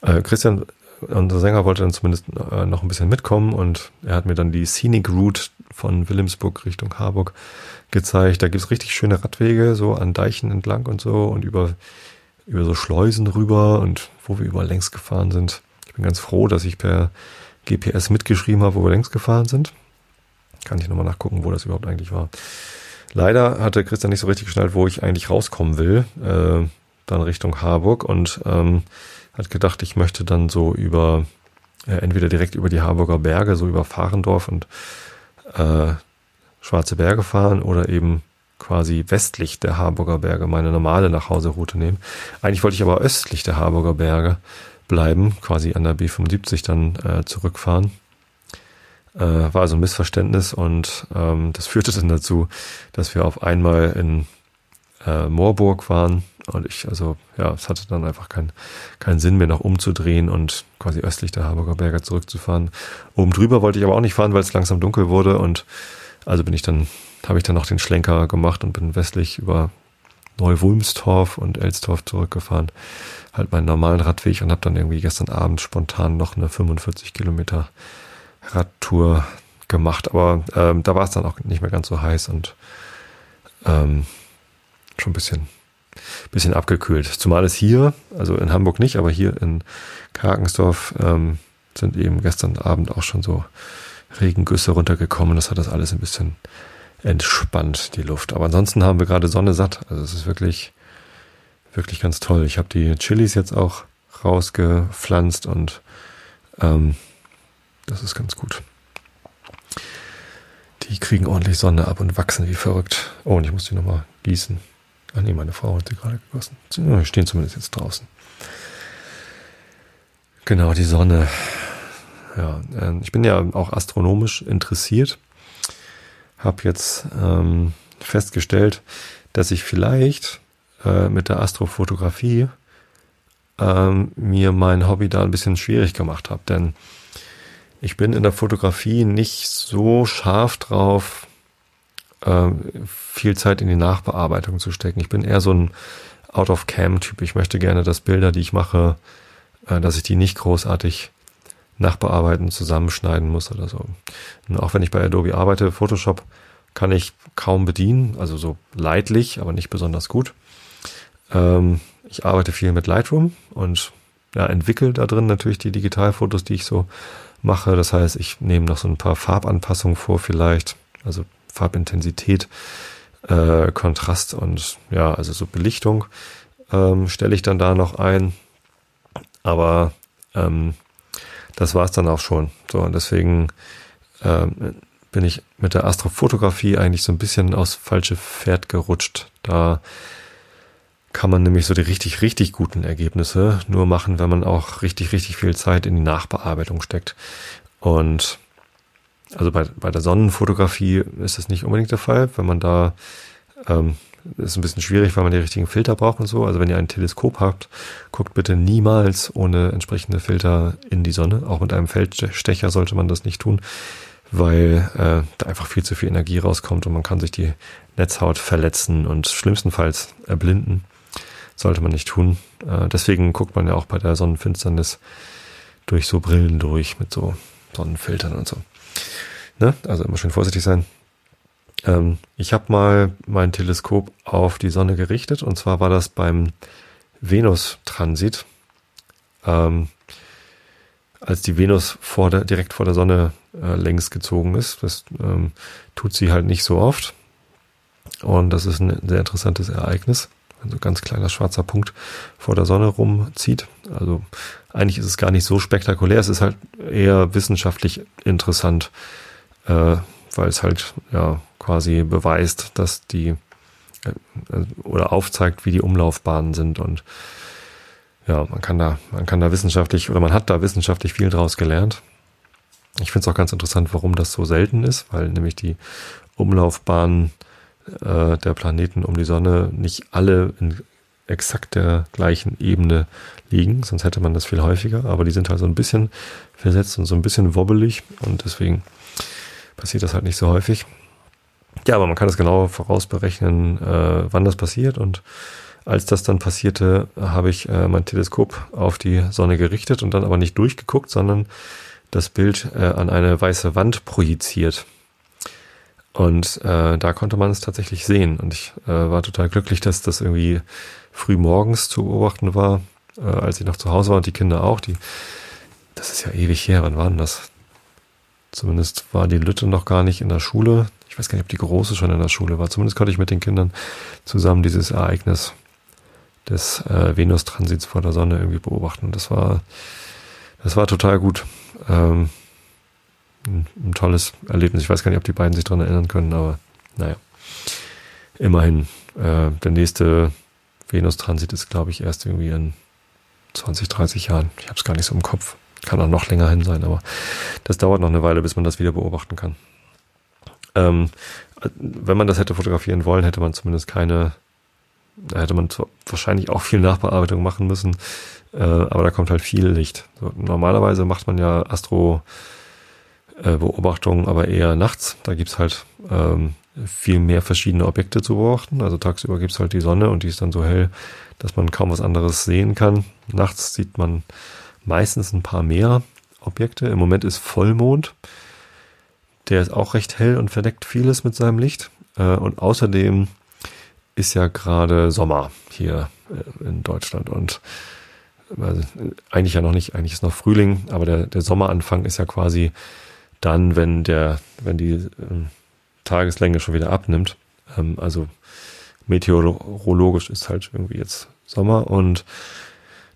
Speaker 1: Äh, Christian, unser Sänger, wollte dann zumindest äh, noch ein bisschen mitkommen und er hat mir dann die Scenic Route von Wilhelmsburg Richtung Harburg gezeigt. Da gibt's richtig schöne Radwege, so an Deichen entlang und so und über, über so Schleusen rüber und wo wir überall längs gefahren sind. Ich bin ganz froh, dass ich per GPS mitgeschrieben habe, wo wir längs gefahren sind. Kann ich nochmal nachgucken, wo das überhaupt eigentlich war. Leider hatte Christian nicht so richtig geschnallt, wo ich eigentlich rauskommen will. Äh, dann Richtung Harburg und ähm, hat gedacht, ich möchte dann so über, äh, entweder direkt über die Harburger Berge, so über Fahrendorf und äh, Schwarze Berge fahren oder eben quasi westlich der Harburger Berge meine normale Nachhauseroute nehmen. Eigentlich wollte ich aber östlich der Harburger Berge bleiben, quasi an der B75 dann äh, zurückfahren. Äh, war also ein Missverständnis und ähm, das führte dann dazu, dass wir auf einmal in äh, Moorburg waren und ich, also ja, es hatte dann einfach keinen keinen Sinn mehr, noch umzudrehen und quasi östlich der Harburger Berge zurückzufahren. Oben drüber wollte ich aber auch nicht fahren, weil es langsam dunkel wurde und also bin ich dann, habe ich dann noch den Schlenker gemacht und bin westlich über Neu-Wulmstorf und Elstorf zurückgefahren. Halt meinen normalen Radweg und habe dann irgendwie gestern Abend spontan noch eine 45 Kilometer Radtour gemacht. Aber ähm, da war es dann auch nicht mehr ganz so heiß und ähm, schon ein bisschen, bisschen abgekühlt. Zumal es hier, also in Hamburg nicht, aber hier in Karkensdorf ähm, sind eben gestern Abend auch schon so Regengüsse runtergekommen. Das hat das alles ein bisschen entspannt, die Luft. Aber ansonsten haben wir gerade Sonne satt. Also es ist wirklich, wirklich ganz toll. Ich habe die Chilis jetzt auch rausgepflanzt und ähm, das ist ganz gut. Die kriegen ordentlich Sonne ab und wachsen wie verrückt. Oh, und ich muss die nochmal gießen. Ach nee, meine Frau hat sie gerade gegossen. Sie stehen zumindest jetzt draußen. Genau, die Sonne. Ja, äh, ich bin ja auch astronomisch interessiert. Hab jetzt ähm, festgestellt, dass ich vielleicht äh, mit der Astrofotografie ähm, mir mein Hobby da ein bisschen schwierig gemacht habe. Denn ich bin in der Fotografie nicht so scharf drauf, äh, viel Zeit in die Nachbearbeitung zu stecken. Ich bin eher so ein Out-of-Cam-Typ. Ich möchte gerne, dass Bilder, die ich mache, äh, dass ich die nicht großartig nachbearbeiten, zusammenschneiden muss oder so. Und auch wenn ich bei Adobe arbeite, Photoshop kann ich kaum bedienen, also so leidlich, aber nicht besonders gut. Ähm, ich arbeite viel mit Lightroom und ja, entwickle da drin natürlich die Digitalfotos, die ich so mache. Das heißt, ich nehme noch so ein paar Farbanpassungen vor vielleicht, also Farbintensität, äh, Kontrast und ja, also so Belichtung ähm, stelle ich dann da noch ein. Aber ähm, das war es dann auch schon. So, und deswegen ähm, bin ich mit der Astrofotografie eigentlich so ein bisschen aufs falsche Pferd gerutscht. Da kann man nämlich so die richtig, richtig guten Ergebnisse nur machen, wenn man auch richtig, richtig viel Zeit in die Nachbearbeitung steckt. Und also bei, bei der Sonnenfotografie ist das nicht unbedingt der Fall, wenn man da ähm, ist ein bisschen schwierig, weil man die richtigen Filter braucht und so. Also wenn ihr ein Teleskop habt, guckt bitte niemals ohne entsprechende Filter in die Sonne. Auch mit einem Feldstecher sollte man das nicht tun, weil äh, da einfach viel zu viel Energie rauskommt und man kann sich die Netzhaut verletzen und schlimmstenfalls erblinden. Sollte man nicht tun. Äh, deswegen guckt man ja auch bei der Sonnenfinsternis durch so Brillen durch mit so Sonnenfiltern und so. Ne? Also immer schön vorsichtig sein. Ähm, ich habe mal mein Teleskop auf die Sonne gerichtet und zwar war das beim Venus-Transit. Ähm, als die Venus vor der, direkt vor der Sonne äh, längs gezogen ist. Das ähm, tut sie halt nicht so oft. Und das ist ein sehr interessantes Ereignis, wenn so ein ganz kleiner schwarzer Punkt vor der Sonne rumzieht. Also eigentlich ist es gar nicht so spektakulär, es ist halt eher wissenschaftlich interessant, äh, weil es halt ja quasi beweist, dass die äh, oder aufzeigt, wie die Umlaufbahnen sind und ja, man kann da, man kann da wissenschaftlich oder man hat da wissenschaftlich viel draus gelernt. Ich finde es auch ganz interessant, warum das so selten ist, weil nämlich die Umlaufbahnen äh, der Planeten um die Sonne nicht alle in exakt der gleichen Ebene liegen, sonst hätte man das viel häufiger, aber die sind halt so ein bisschen versetzt und so ein bisschen wobbelig und deswegen passiert das halt nicht so häufig. Ja, aber man kann es genau vorausberechnen, äh, wann das passiert. Und als das dann passierte, habe ich äh, mein Teleskop auf die Sonne gerichtet und dann aber nicht durchgeguckt, sondern das Bild äh, an eine weiße Wand projiziert. Und äh, da konnte man es tatsächlich sehen. Und ich äh, war total glücklich, dass das irgendwie früh morgens zu beobachten war, äh, als ich noch zu Hause war und die Kinder auch. Die, das ist ja ewig her. Wann war denn das? Zumindest war die Lütte noch gar nicht in der Schule. Ich weiß gar nicht, ob die Große schon in der Schule war. Zumindest konnte ich mit den Kindern zusammen dieses Ereignis des äh, Venus-Transits vor der Sonne irgendwie beobachten. Das war, das war total gut. Ähm, ein, ein, tolles Erlebnis. Ich weiß gar nicht, ob die beiden sich daran erinnern können, aber naja. Immerhin. Äh, der nächste Venus-Transit ist, glaube ich, erst irgendwie in 20, 30 Jahren. Ich habe es gar nicht so im Kopf. Kann auch noch länger hin sein, aber das dauert noch eine Weile, bis man das wieder beobachten kann. Ähm, wenn man das hätte fotografieren wollen, hätte man zumindest keine, da hätte man wahrscheinlich auch viel Nachbearbeitung machen müssen, äh, aber da kommt halt viel Licht. So, normalerweise macht man ja Astro-Beobachtungen, äh, aber eher nachts. Da gibt's halt ähm, viel mehr verschiedene Objekte zu beobachten. Also tagsüber gibt's halt die Sonne und die ist dann so hell, dass man kaum was anderes sehen kann. Nachts sieht man meistens ein paar mehr Objekte. Im Moment ist Vollmond. Der ist auch recht hell und verdeckt vieles mit seinem Licht. Äh, und außerdem ist ja gerade Sommer hier äh, in Deutschland und also eigentlich ja noch nicht, eigentlich ist noch Frühling, aber der, der Sommeranfang ist ja quasi dann, wenn der, wenn die ähm, Tageslänge schon wieder abnimmt. Ähm, also meteorologisch ist halt irgendwie jetzt Sommer und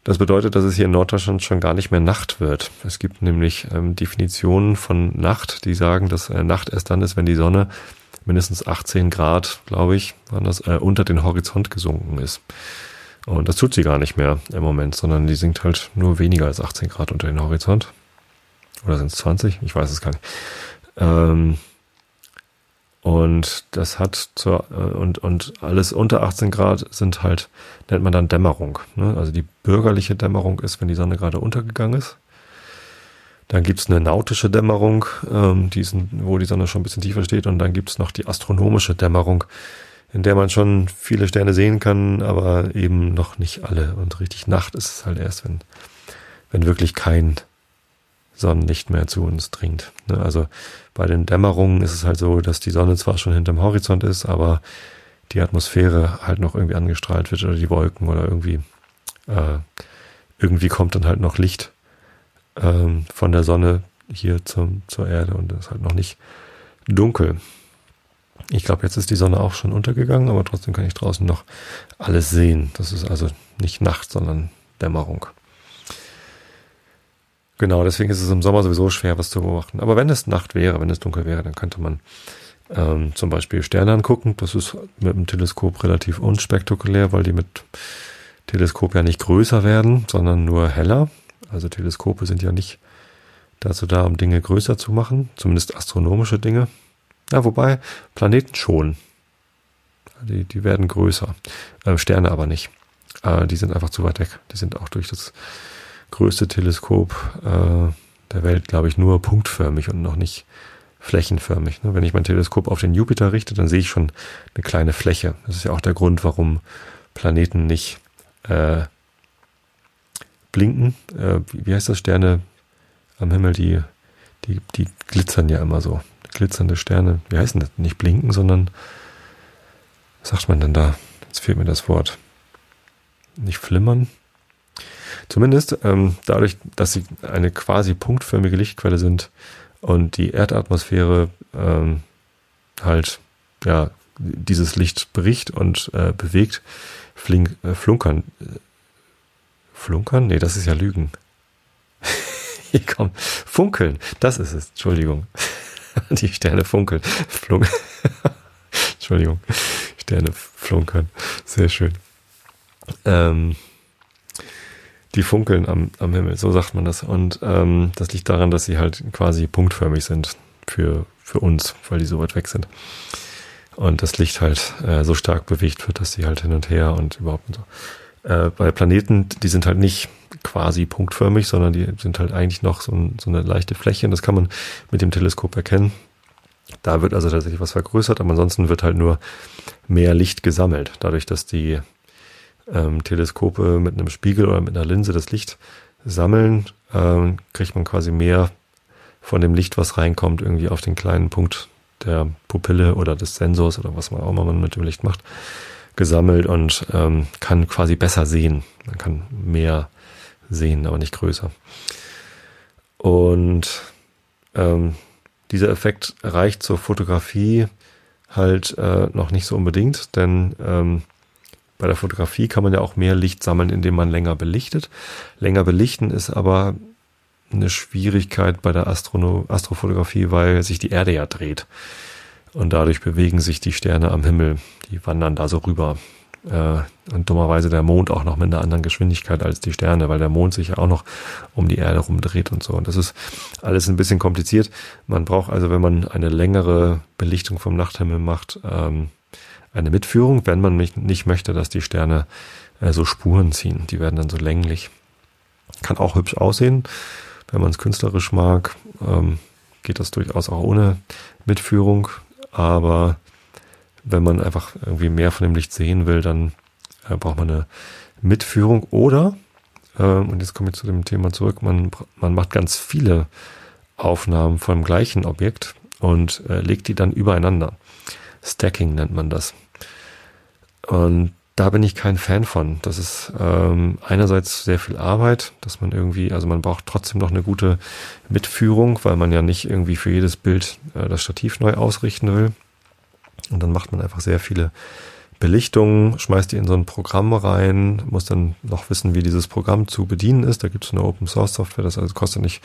Speaker 1: das bedeutet, dass es hier in Norddeutschland schon gar nicht mehr Nacht wird. Es gibt nämlich ähm, Definitionen von Nacht, die sagen, dass äh, Nacht erst dann ist, wenn die Sonne mindestens 18 Grad, glaube ich, waren äh, unter den Horizont gesunken ist. Und das tut sie gar nicht mehr im Moment, sondern die sinkt halt nur weniger als 18 Grad unter den Horizont. Oder sind es 20? Ich weiß es gar nicht. Ähm, und das hat zur, äh, und, und alles unter 18 Grad sind halt, nennt man dann Dämmerung. Ne? Also die bürgerliche Dämmerung ist, wenn die Sonne gerade untergegangen ist. Dann gibt's eine nautische Dämmerung, ähm, die sind, wo die Sonne schon ein bisschen tiefer steht. Und dann gibt's noch die astronomische Dämmerung, in der man schon viele Sterne sehen kann, aber eben noch nicht alle. Und richtig Nacht ist es halt erst, wenn, wenn wirklich kein Sonnenlicht mehr zu uns dringt. Ne? Also bei den Dämmerungen ist es halt so, dass die Sonne zwar schon hinterm Horizont ist, aber die Atmosphäre halt noch irgendwie angestrahlt wird oder die Wolken oder irgendwie äh, irgendwie kommt dann halt noch Licht ähm, von der Sonne hier zum, zur Erde und es ist halt noch nicht dunkel. Ich glaube, jetzt ist die Sonne auch schon untergegangen, aber trotzdem kann ich draußen noch alles sehen. Das ist also nicht Nacht, sondern Dämmerung. Genau, deswegen ist es im Sommer sowieso schwer, was zu beobachten. Aber wenn es Nacht wäre, wenn es dunkel wäre, dann könnte man ähm, zum Beispiel Sterne angucken. Das ist mit dem Teleskop relativ unspektakulär, weil die mit Teleskop ja nicht größer werden, sondern nur heller. Also Teleskope sind ja nicht dazu da, um Dinge größer zu machen, zumindest astronomische Dinge. Ja, wobei Planeten schon. Die, die werden größer, äh, Sterne aber nicht. Äh, die sind einfach zu weit weg. Die sind auch durch das größte Teleskop äh, der Welt, glaube ich, nur punktförmig und noch nicht flächenförmig. Ne? Wenn ich mein Teleskop auf den Jupiter richte, dann sehe ich schon eine kleine Fläche. Das ist ja auch der Grund, warum Planeten nicht äh, blinken. Äh, wie heißt das? Sterne am Himmel, die, die, die glitzern ja immer so. Glitzernde Sterne. Wie heißen das? Nicht blinken, sondern was sagt man denn da? Jetzt fehlt mir das Wort. Nicht flimmern. Zumindest ähm, dadurch, dass sie eine quasi punktförmige Lichtquelle sind, und die Erdatmosphäre ähm, halt ja dieses Licht bricht und äh, bewegt, flink, äh, flunkern. Flunkern? Nee, das ist ja Lügen. (laughs) Hier komm, funkeln, das ist es. Entschuldigung. (laughs) Die Sterne funkeln. Flunk (laughs) Entschuldigung. Sterne flunkern. Sehr schön. Ähm, die funkeln am, am Himmel, so sagt man das. Und ähm, das liegt daran, dass sie halt quasi punktförmig sind für, für uns, weil die so weit weg sind. Und das Licht halt äh, so stark bewegt wird, dass sie halt hin und her und überhaupt und so. Äh, bei Planeten, die sind halt nicht quasi punktförmig, sondern die sind halt eigentlich noch so, ein, so eine leichte Fläche. Und das kann man mit dem Teleskop erkennen. Da wird also tatsächlich was vergrößert, aber ansonsten wird halt nur mehr Licht gesammelt, dadurch, dass die ähm, Teleskope mit einem Spiegel oder mit einer Linse das Licht sammeln, ähm, kriegt man quasi mehr von dem Licht, was reinkommt, irgendwie auf den kleinen Punkt der Pupille oder des Sensors oder was man auch immer mit dem Licht macht, gesammelt und ähm, kann quasi besser sehen. Man kann mehr sehen, aber nicht größer. Und ähm, dieser Effekt reicht zur Fotografie halt äh, noch nicht so unbedingt, denn ähm, bei der Fotografie kann man ja auch mehr Licht sammeln, indem man länger belichtet. Länger belichten ist aber eine Schwierigkeit bei der Astrono Astrofotografie, weil sich die Erde ja dreht. Und dadurch bewegen sich die Sterne am Himmel. Die wandern da so rüber. Äh, und dummerweise der Mond auch noch mit einer anderen Geschwindigkeit als die Sterne, weil der Mond sich ja auch noch um die Erde rumdreht und so. Und das ist alles ein bisschen kompliziert. Man braucht also, wenn man eine längere Belichtung vom Nachthimmel macht, ähm, eine Mitführung, wenn man nicht möchte, dass die Sterne äh, so Spuren ziehen. Die werden dann so länglich. Kann auch hübsch aussehen. Wenn man es künstlerisch mag, ähm, geht das durchaus auch ohne Mitführung. Aber wenn man einfach irgendwie mehr von dem Licht sehen will, dann äh, braucht man eine Mitführung. Oder, äh, und jetzt komme ich zu dem Thema zurück, man, man macht ganz viele Aufnahmen von dem gleichen Objekt und äh, legt die dann übereinander. Stacking nennt man das. Und da bin ich kein Fan von. Das ist ähm, einerseits sehr viel Arbeit, dass man irgendwie, also man braucht trotzdem noch eine gute Mitführung, weil man ja nicht irgendwie für jedes Bild äh, das Stativ neu ausrichten will. Und dann macht man einfach sehr viele Belichtungen, schmeißt die in so ein Programm rein, muss dann noch wissen, wie dieses Programm zu bedienen ist. Da gibt es eine Open Source Software, das also kostet nicht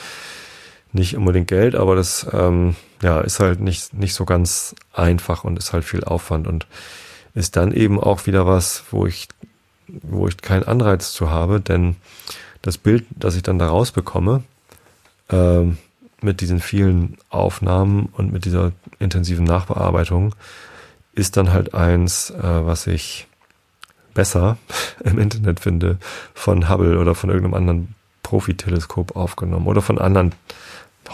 Speaker 1: nicht unbedingt Geld, aber das ähm, ja ist halt nicht nicht so ganz einfach und ist halt viel Aufwand und ist dann eben auch wieder was, wo ich, wo ich keinen Anreiz zu habe, denn das Bild, das ich dann da rausbekomme, äh, mit diesen vielen Aufnahmen und mit dieser intensiven Nachbearbeitung, ist dann halt eins, äh, was ich besser (laughs) im Internet finde von Hubble oder von irgendeinem anderen Profiteleskop aufgenommen oder von anderen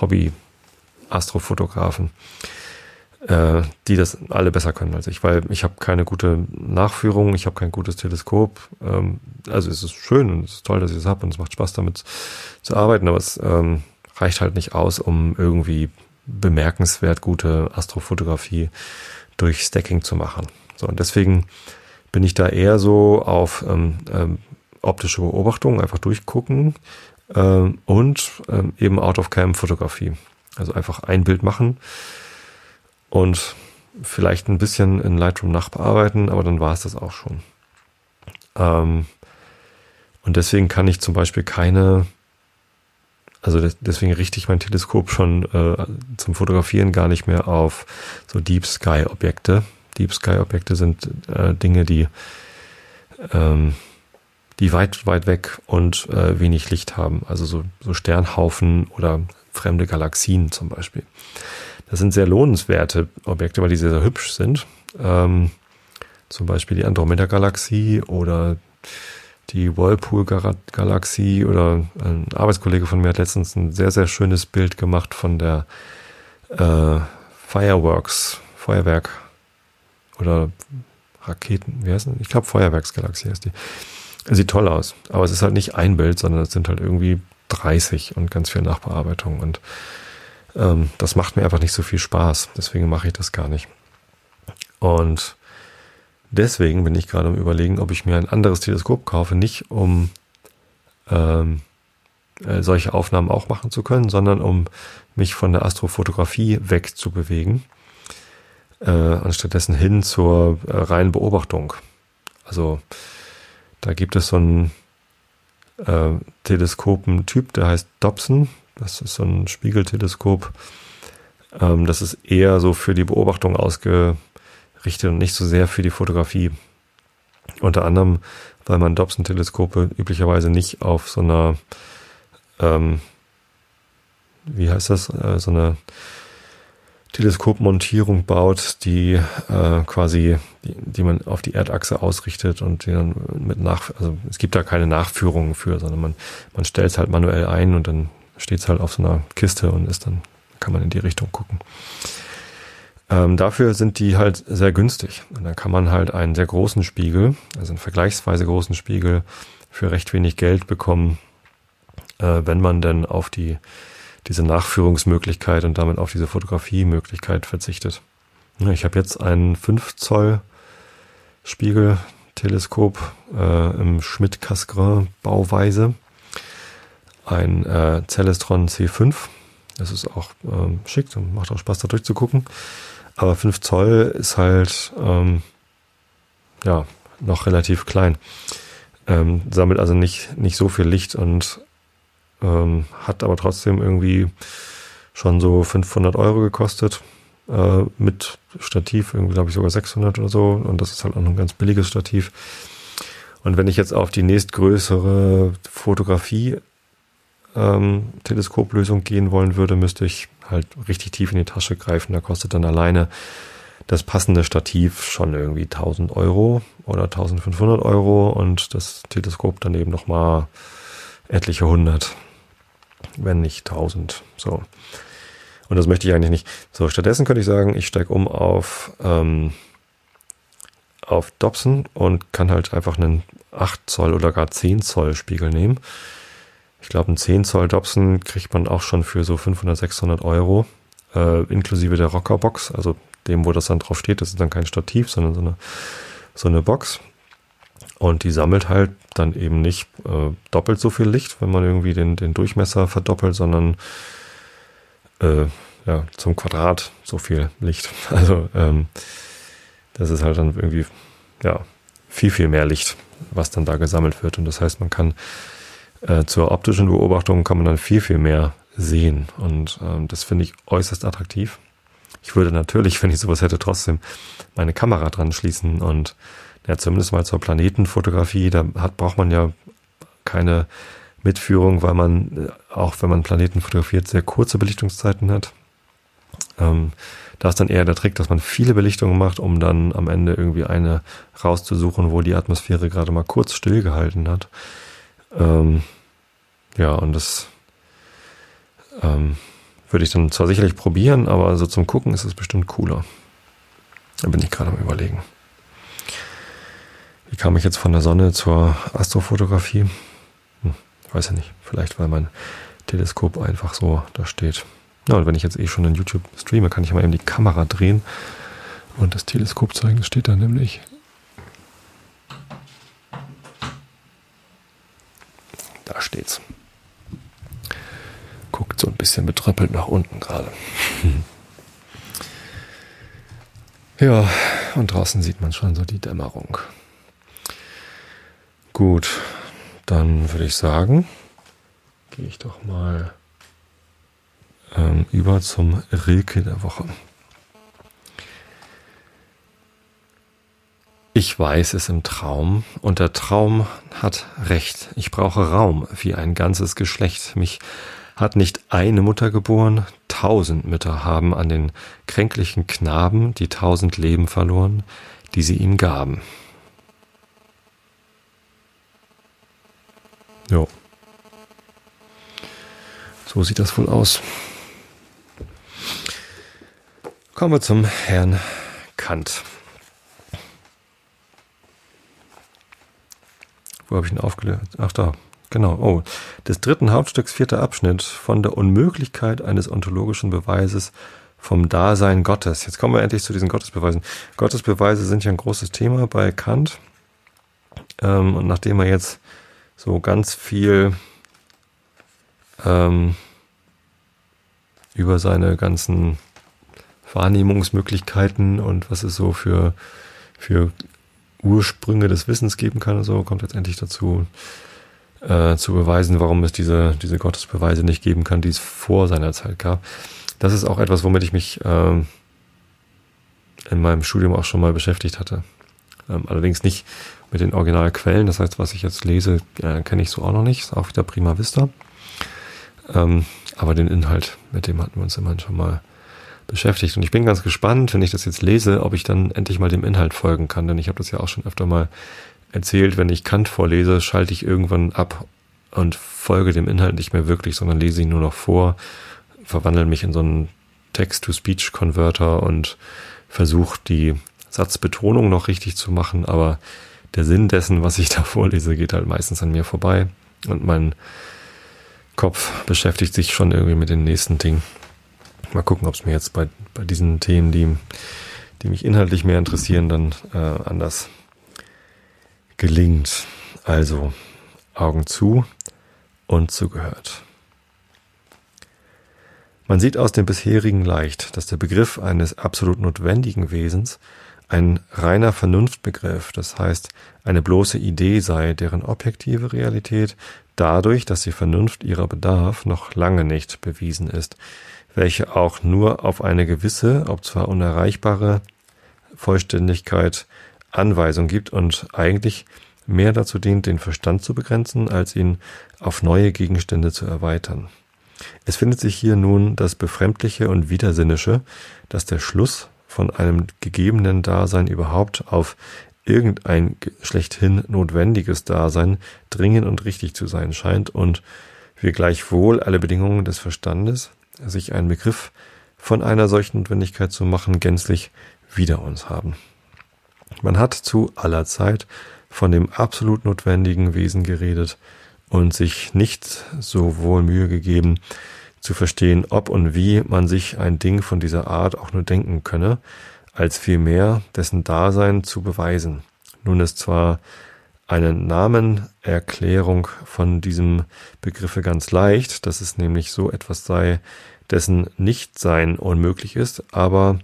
Speaker 1: Hobby-Astrofotografen äh, die das alle besser können als ich, weil ich habe keine gute Nachführung, ich habe kein gutes Teleskop. Ähm, also es ist schön und es ist toll, dass ich es habe und es macht Spaß damit zu arbeiten, aber es ähm, reicht halt nicht aus, um irgendwie bemerkenswert gute Astrofotografie durch Stacking zu machen. So und deswegen bin ich da eher so auf ähm, ähm, optische Beobachtung, einfach durchgucken ähm, und ähm, eben Out-of-Cam-Fotografie. Also einfach ein Bild machen und vielleicht ein bisschen in Lightroom nachbearbeiten, aber dann war es das auch schon. Ähm, und deswegen kann ich zum Beispiel keine Also deswegen richte ich mein Teleskop schon äh, zum Fotografieren gar nicht mehr auf so Deep Sky Objekte. Deep Sky Objekte sind äh, Dinge, die ähm, die weit weit weg und äh, wenig Licht haben. Also so, so Sternhaufen oder fremde Galaxien zum Beispiel. Das sind sehr lohnenswerte Objekte, weil die sehr, sehr hübsch sind. Ähm, zum Beispiel die Andromeda-Galaxie oder die Whirlpool-Galaxie oder ein Arbeitskollege von mir hat letztens ein sehr, sehr schönes Bild gemacht von der äh, Fireworks, Feuerwerk oder Raketen, wie heißt das? Ich glaube Feuerwerksgalaxie heißt die. Sieht toll aus, aber es ist halt nicht ein Bild, sondern es sind halt irgendwie 30 und ganz viel Nachbearbeitung und ähm, das macht mir einfach nicht so viel Spaß. Deswegen mache ich das gar nicht. Und deswegen bin ich gerade am überlegen, ob ich mir ein anderes Teleskop kaufe, nicht um ähm, äh, solche Aufnahmen auch machen zu können, sondern um mich von der Astrofotografie wegzubewegen, äh, anstattdessen hin zur äh, reinen Beobachtung. Also da gibt es so einen äh, Teleskopentyp, der heißt Dobson. Das ist so ein Spiegelteleskop. Ähm, das ist eher so für die Beobachtung ausgerichtet und nicht so sehr für die Fotografie. Unter anderem, weil man Dobson-Teleskope üblicherweise nicht auf so einer, ähm, wie heißt das, äh, so eine Teleskopmontierung baut, die äh, quasi, die, die man auf die Erdachse ausrichtet und die dann mit nach, also es gibt da keine Nachführungen für, sondern man, man stellt es halt manuell ein und dann steht es halt auf so einer Kiste und ist dann, kann man in die Richtung gucken. Ähm, dafür sind die halt sehr günstig. Und dann kann man halt einen sehr großen Spiegel, also einen vergleichsweise großen Spiegel für recht wenig Geld bekommen, äh, wenn man denn auf die, diese Nachführungsmöglichkeit und damit auf diese Fotografiemöglichkeit verzichtet. Ich habe jetzt einen 5 Zoll Spiegelteleskop äh, im Schmidt-Cassegrain Bauweise ein äh, Celestron C5. Das ist auch ähm, schick und macht auch Spaß da durchzugucken. Aber 5 Zoll ist halt ähm, ja noch relativ klein. Ähm, sammelt also nicht, nicht so viel Licht und ähm, hat aber trotzdem irgendwie schon so 500 Euro gekostet. Äh, mit Stativ, irgendwie glaube ich sogar 600 oder so. Und das ist halt auch ein ganz billiges Stativ. Und wenn ich jetzt auf die nächstgrößere Fotografie ähm, Teleskoplösung gehen wollen würde, müsste ich halt richtig tief in die Tasche greifen. Da kostet dann alleine das passende Stativ schon irgendwie 1000 Euro oder 1500 Euro und das Teleskop dann eben nochmal etliche hundert, wenn nicht 1000. So. Und das möchte ich eigentlich nicht. So, stattdessen könnte ich sagen, ich steige um auf, ähm, auf Dobson und kann halt einfach einen 8 Zoll oder gar 10 Zoll Spiegel nehmen ich glaube, ein 10 Zoll Dobson kriegt man auch schon für so 500, 600 Euro, äh, inklusive der Rockerbox, also dem, wo das dann drauf steht. Das ist dann kein Stativ, sondern so eine, so eine Box. Und die sammelt halt dann eben nicht äh, doppelt so viel Licht, wenn man irgendwie den, den Durchmesser verdoppelt, sondern äh, ja, zum Quadrat so viel Licht. (laughs) Also ähm, das ist halt dann irgendwie ja viel, viel mehr Licht, was dann da gesammelt wird. Und das heißt, man kann äh, zur optischen Beobachtung kann man dann viel, viel mehr sehen. Und ähm, das finde ich äußerst attraktiv. Ich würde natürlich, wenn ich sowas hätte, trotzdem meine Kamera dran schließen und ja, zumindest mal zur Planetenfotografie, da hat, braucht man ja keine Mitführung, weil man, äh, auch wenn man Planeten fotografiert, sehr kurze Belichtungszeiten hat. Ähm, da ist dann eher der Trick, dass man viele Belichtungen macht, um dann am Ende irgendwie eine rauszusuchen, wo die Atmosphäre gerade mal kurz stillgehalten hat. Ähm, ja, und das ähm, würde ich dann zwar sicherlich probieren, aber so zum Gucken ist es bestimmt cooler. Da bin ich gerade am überlegen. Wie kam ich jetzt von der Sonne zur Astrofotografie? Hm, weiß ja nicht. Vielleicht, weil mein Teleskop einfach so da steht. Ja, und wenn ich jetzt eh schon in YouTube streame, kann ich mal eben die Kamera drehen und das Teleskop zeigen. Das steht da nämlich Da steht's. Guckt so ein bisschen betröppelt nach unten gerade. (laughs) Ja, und draußen sieht man schon so die Dämmerung. Gut, dann würde ich sagen, gehe ich doch mal schon über zum Rilke der Woche. Ich weiß es im Traum, und der Traum hat recht. Ich brauche Raum wie ein ganzes Geschlecht. Mich hat nicht eine Mutter geboren, tausend Mütter haben an den kränklichen Knaben die tausend Leben verloren, die sie ihm gaben. Jo. So sieht das wohl aus. Kommen wir zum Herrn Kant. Wo habe ich ihn aufgelöst? Ach da, genau. Oh, des dritten Hauptstücks vierter Abschnitt von der Unmöglichkeit eines ontologischen Beweises vom Dasein Gottes. Jetzt kommen wir endlich zu diesen Gottesbeweisen. Gottesbeweise sind ja ein großes Thema bei Kant. Ähm, und nachdem er jetzt so ganz viel ähm, über seine ganzen Wahrnehmungsmöglichkeiten und was es so für, für Ursprünge des Wissens geben kann und so, kommt letztendlich dazu, äh, zu beweisen, warum es diese, diese Gottesbeweise nicht geben kann, die es vor seiner Zeit gab. Das ist auch etwas, womit ich mich äh, in meinem Studium auch schon mal beschäftigt hatte. Ähm, allerdings nicht mit den Originalquellen, das heißt, was ich jetzt lese, äh, kenne ich so auch noch nicht, ist auch wieder prima vista. Ähm, aber den Inhalt, mit dem hatten wir uns immerhin schon mal beschäftigt. Und ich bin ganz gespannt, wenn ich das jetzt lese, ob ich dann endlich mal dem Inhalt folgen kann. Denn ich habe das ja auch schon öfter mal erzählt, wenn ich Kant vorlese, schalte ich irgendwann ab und folge dem Inhalt nicht mehr wirklich, sondern lese ihn nur noch vor, verwandle mich in so einen Text-to-Speech-Converter und versuche die Satzbetonung noch richtig zu machen, aber der Sinn dessen, was ich (laughs) da vorlese, geht halt meistens an mir vorbei und mein Kopf beschäftigt sich schon irgendwie mit den nächsten Dingen. Mal gucken, ob es mir jetzt bei, bei diesen Themen, die, die mich inhaltlich mehr interessieren, dann äh, anders gelingt. Also Augen zu und zugehört. Man sieht aus dem bisherigen leicht, dass der Begriff eines absolut notwendigen Wesens ein reiner Vernunftbegriff, das heißt eine bloße Idee sei, deren objektive Realität dadurch, dass die Vernunft ihrer Bedarf noch lange nicht bewiesen ist, welche auch nur auf eine gewisse, ob zwar unerreichbare Vollständigkeit Anweisung gibt und eigentlich mehr dazu dient, den Verstand zu begrenzen, als ihn auf neue Gegenstände zu erweitern. Es findet sich hier nun das Befremdliche und Widersinnische, dass der Schluss von einem gegebenen Dasein überhaupt auf irgendein schlechthin notwendiges Dasein dringend und richtig zu sein scheint und wir gleichwohl alle Bedingungen des Verstandes, sich einen Begriff von einer solchen Notwendigkeit zu machen, gänzlich wider uns haben. Man hat zu aller Zeit von dem absolut notwendigen Wesen geredet und sich nicht so wohl Mühe gegeben, zu verstehen, ob und wie man sich ein Ding von dieser Art auch nur denken könne, als vielmehr dessen Dasein zu beweisen. Nun ist zwar eine Namenerklärung von diesem Begriffe ganz leicht, dass es nämlich so etwas sei, dessen Nichtsein unmöglich ist, aber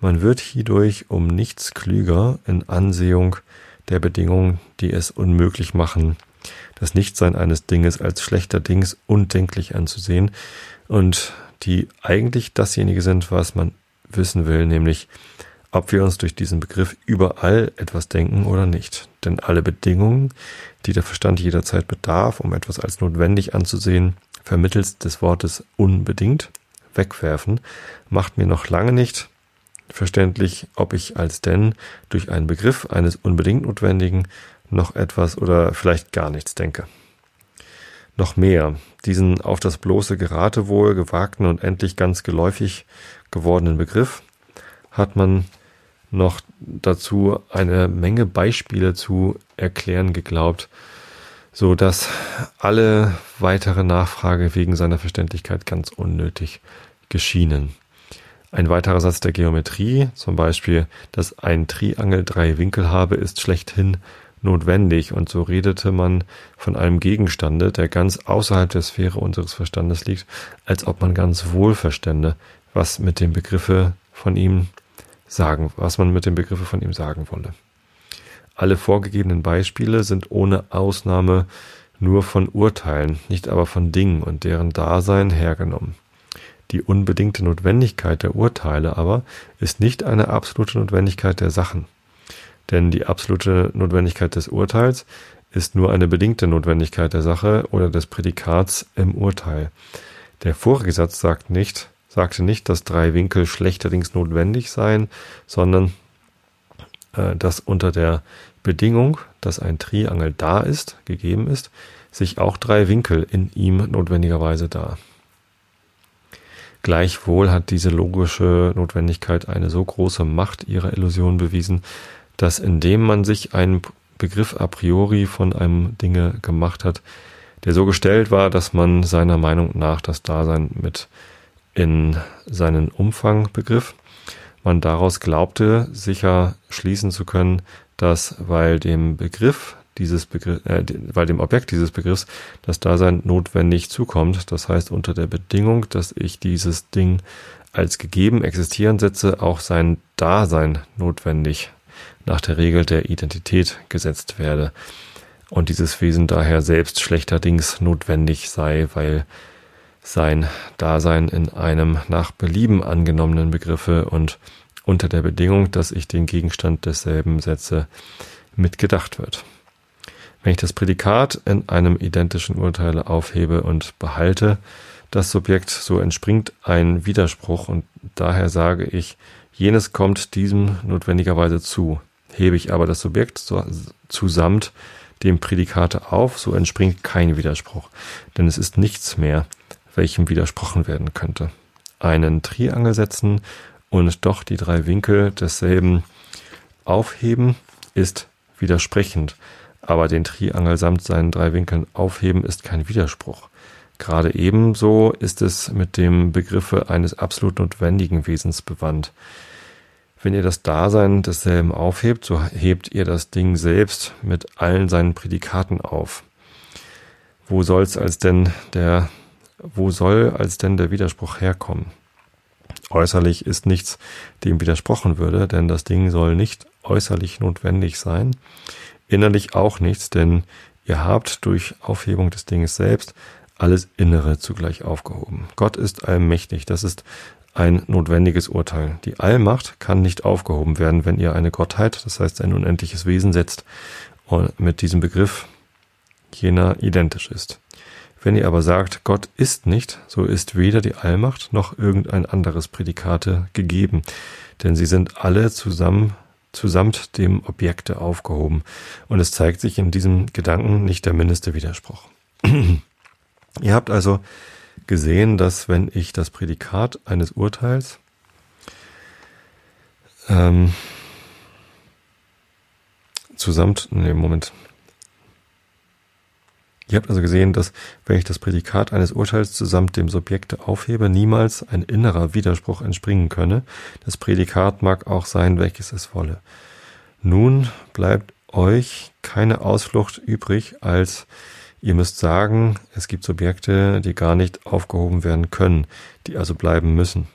Speaker 1: man wird hierdurch um nichts klüger in Ansehung der Bedingungen, die es unmöglich machen, das Nichtsein eines Dinges als schlechter Dings undenklich anzusehen und die eigentlich dasjenige sind, was man wissen will, nämlich ob wir uns durch diesen Begriff überall etwas denken oder nicht. Denn alle Bedingungen, die der Verstand jederzeit bedarf, um etwas als notwendig anzusehen, vermittels des Wortes unbedingt wegwerfen, macht mir noch lange nicht verständlich, ob ich als denn durch einen Begriff eines unbedingt Notwendigen noch etwas oder vielleicht gar nichts denke. Noch mehr, diesen auf das bloße Geratewohl gewagten und endlich ganz geläufig gewordenen Begriff hat man noch dazu eine Menge Beispiele zu erklären geglaubt, so dass alle weitere Nachfrage wegen seiner Verständlichkeit ganz unnötig geschienen. Ein weiterer Satz der Geometrie, zum Beispiel, dass ein Triangel drei Winkel habe, ist schlechthin notwendig, und so redete man von einem Gegenstande, der ganz außerhalb der Sphäre unseres Verstandes liegt, als ob man ganz wohl verstände, was mit dem Begriffe von ihm sagen, was man mit dem Begriffe von ihm sagen wolle. Alle vorgegebenen Beispiele sind ohne Ausnahme nur von Urteilen, nicht aber von Dingen und deren Dasein hergenommen. Die unbedingte Notwendigkeit der Urteile aber ist nicht eine absolute Notwendigkeit der Sachen. Denn die absolute Notwendigkeit des Urteils ist nur eine bedingte Notwendigkeit der Sache oder des Prädikats im Urteil. Der vorige Satz sagt nicht, sagte nicht, dass drei Winkel schlechterdings notwendig seien, sondern äh, dass unter der Bedingung, dass ein Triangel da ist, gegeben ist, sich auch drei Winkel in ihm notwendigerweise da. Gleichwohl hat diese logische Notwendigkeit eine so große Macht ihrer Illusion bewiesen, dass indem man sich einen Begriff a priori von einem Dinge gemacht hat, der so gestellt war, dass man seiner Meinung nach das Dasein mit in seinen Umfang begriff, man daraus glaubte, sicher schließen zu können, dass weil dem Begriff dieses Begriff, äh, weil dem Objekt dieses Begriffs das Dasein notwendig zukommt, das heißt unter der Bedingung, dass ich dieses Ding als gegeben existieren setze, auch sein Dasein notwendig nach der Regel der Identität gesetzt werde und dieses Wesen daher selbst schlechterdings notwendig sei, weil sein Dasein in einem nach Belieben angenommenen Begriffe und unter der Bedingung, dass ich den Gegenstand desselben setze, mitgedacht wird. Wenn ich das Prädikat in einem identischen Urteil aufhebe und behalte, das Subjekt, so entspringt ein Widerspruch und daher sage ich, jenes kommt diesem notwendigerweise zu. Hebe ich aber das Subjekt so, zusamt dem Prädikate auf, so entspringt kein Widerspruch, denn es ist nichts mehr, welchem widersprochen werden könnte. Einen Triangel setzen und doch die drei Winkel desselben aufheben ist widersprechend, aber den Triangel samt seinen drei Winkeln aufheben ist kein Widerspruch. Gerade ebenso ist es mit dem Begriffe eines absolut notwendigen Wesens bewandt. Wenn ihr das Dasein desselben aufhebt, so hebt ihr das Ding selbst mit allen seinen Prädikaten auf. Wo soll's als denn der, wo soll als denn der Widerspruch herkommen? Äußerlich ist nichts, dem widersprochen würde, denn das Ding soll nicht äußerlich notwendig sein, innerlich auch nichts, denn ihr habt durch Aufhebung des Dinges selbst alles Innere zugleich aufgehoben. Gott ist allmächtig, das ist ein notwendiges Urteil. Die Allmacht kann nicht aufgehoben werden, wenn ihr eine Gottheit, das heißt ein unendliches Wesen setzt und mit diesem Begriff jener identisch ist. Wenn ihr aber sagt, Gott ist nicht, so ist weder die Allmacht noch irgendein anderes Prädikate gegeben, denn sie sind alle zusammen zusamt dem Objekte aufgehoben, und es zeigt sich in diesem Gedanken nicht der mindeste Widerspruch. (clears throat) ihr habt also gesehen, dass wenn ich das Prädikat eines Urteils ähm, zusammen, nee, Moment. Ihr habt also gesehen, dass wenn ich das Prädikat eines Urteils zusammen dem Subjekte aufhebe, niemals ein innerer Widerspruch entspringen könne. Das Prädikat mag auch sein, welches es wolle. Nun bleibt euch keine Ausflucht übrig, als Ihr müsst sagen, es gibt Subjekte, die gar nicht aufgehoben werden können, die also bleiben müssen.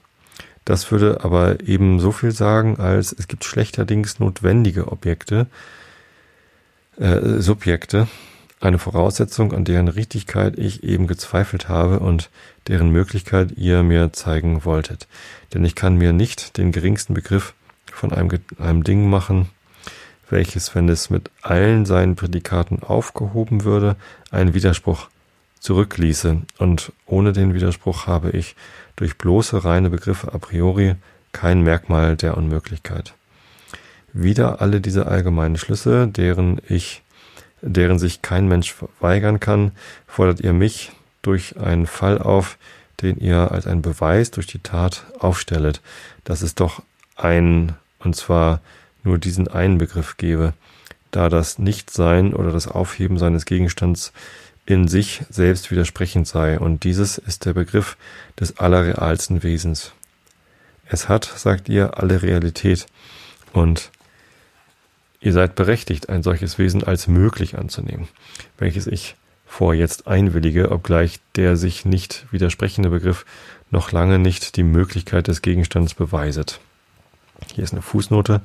Speaker 1: Das würde aber eben so viel sagen, als es gibt schlechterdings notwendige Objekte, äh, Subjekte, eine Voraussetzung, an deren Richtigkeit ich eben gezweifelt habe und deren Möglichkeit ihr mir zeigen wolltet. Denn ich kann mir nicht den geringsten Begriff von einem, einem Ding machen, welches, wenn es mit allen seinen Prädikaten aufgehoben würde, einen Widerspruch zurückließe, und ohne den Widerspruch habe ich durch bloße reine Begriffe a priori kein Merkmal der Unmöglichkeit. Wieder alle diese allgemeinen Schlüsse, deren ich, deren sich kein Mensch weigern kann, fordert ihr mich durch einen Fall auf, den ihr als einen Beweis durch die Tat aufstellet, dass es doch ein, und zwar nur diesen einen Begriff gebe, da das Nichtsein oder das Aufheben seines Gegenstands in sich selbst widersprechend sei, und dieses ist der Begriff des allerrealsten Wesens. Es hat, sagt ihr, alle Realität, und ihr seid berechtigt, ein solches Wesen als möglich anzunehmen, welches ich vor jetzt einwillige, obgleich der sich nicht widersprechende Begriff noch lange nicht die Möglichkeit des Gegenstands beweiset. Hier ist eine Fußnote.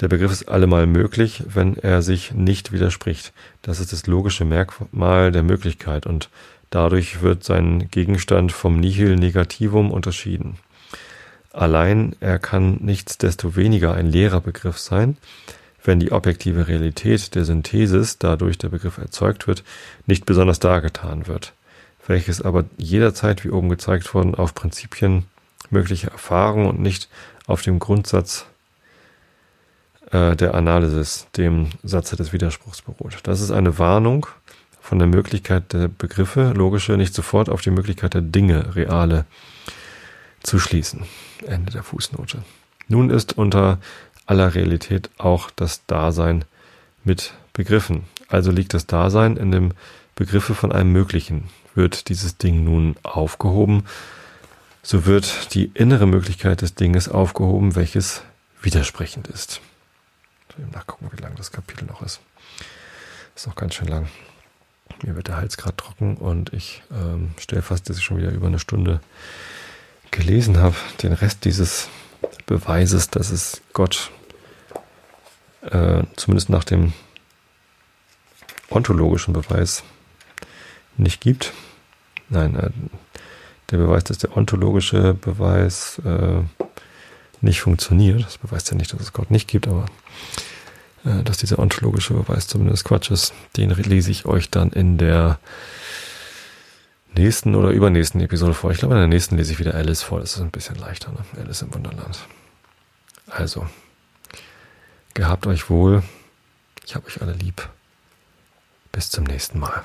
Speaker 1: Der Begriff ist allemal möglich, wenn er sich nicht widerspricht. Das ist das logische Merkmal der Möglichkeit und Dadurch wird sein Gegenstand vom Nihil Negativum unterschieden. Allein er kann nichtsdestoweniger ein leerer Begriff sein, wenn die objektive Realität der Synthesis, dadurch der Begriff erzeugt wird, nicht besonders dargetan wird, welches aber jederzeit, wie oben gezeigt worden, auf Prinzipien möglicher Erfahrung und nicht auf dem Grundsatz äh, der Analysis, dem Satze des Widerspruchs beruht. Das ist eine Warnung von der Möglichkeit der Begriffe, logische, nicht sofort auf die Möglichkeit der Dinge, reale, zu schließen. Ende der Fußnote. Nun ist unter aller Realität auch das Dasein mit begriffen. Also liegt das Dasein in dem Begriffe von einem Möglichen. Wird dieses Ding nun aufgehoben, so wird die innere Möglichkeit des Dinges aufgehoben, welches widersprechend ist. Nachgucken, wie lang das Kapitel noch ist. Ist noch ganz schön lang. Mir wird der Hals gerade trocken und ich ähm, stelle fest, dass ich schon wieder über eine Stunde gelesen habe. Den Rest dieses Beweises, dass es Gott äh, zumindest nach dem ontologischen Beweis nicht gibt. Nein, äh, der Beweis, dass der ontologische Beweis äh, nicht funktioniert. Das beweist ja nicht, dass es Gott nicht gibt, aber äh, dass dieser ontologische Beweis zumindest Quatsch ist, den lese ich euch dann in der nächsten oder übernächsten Episode vor. Ich glaube, in der nächsten lese ich wieder Alice vor. Das ist ein bisschen leichter, ne? Alice im Wunderland. Also, gehabt euch wohl. Ich habe euch alle lieb. Bis zum nächsten Mal.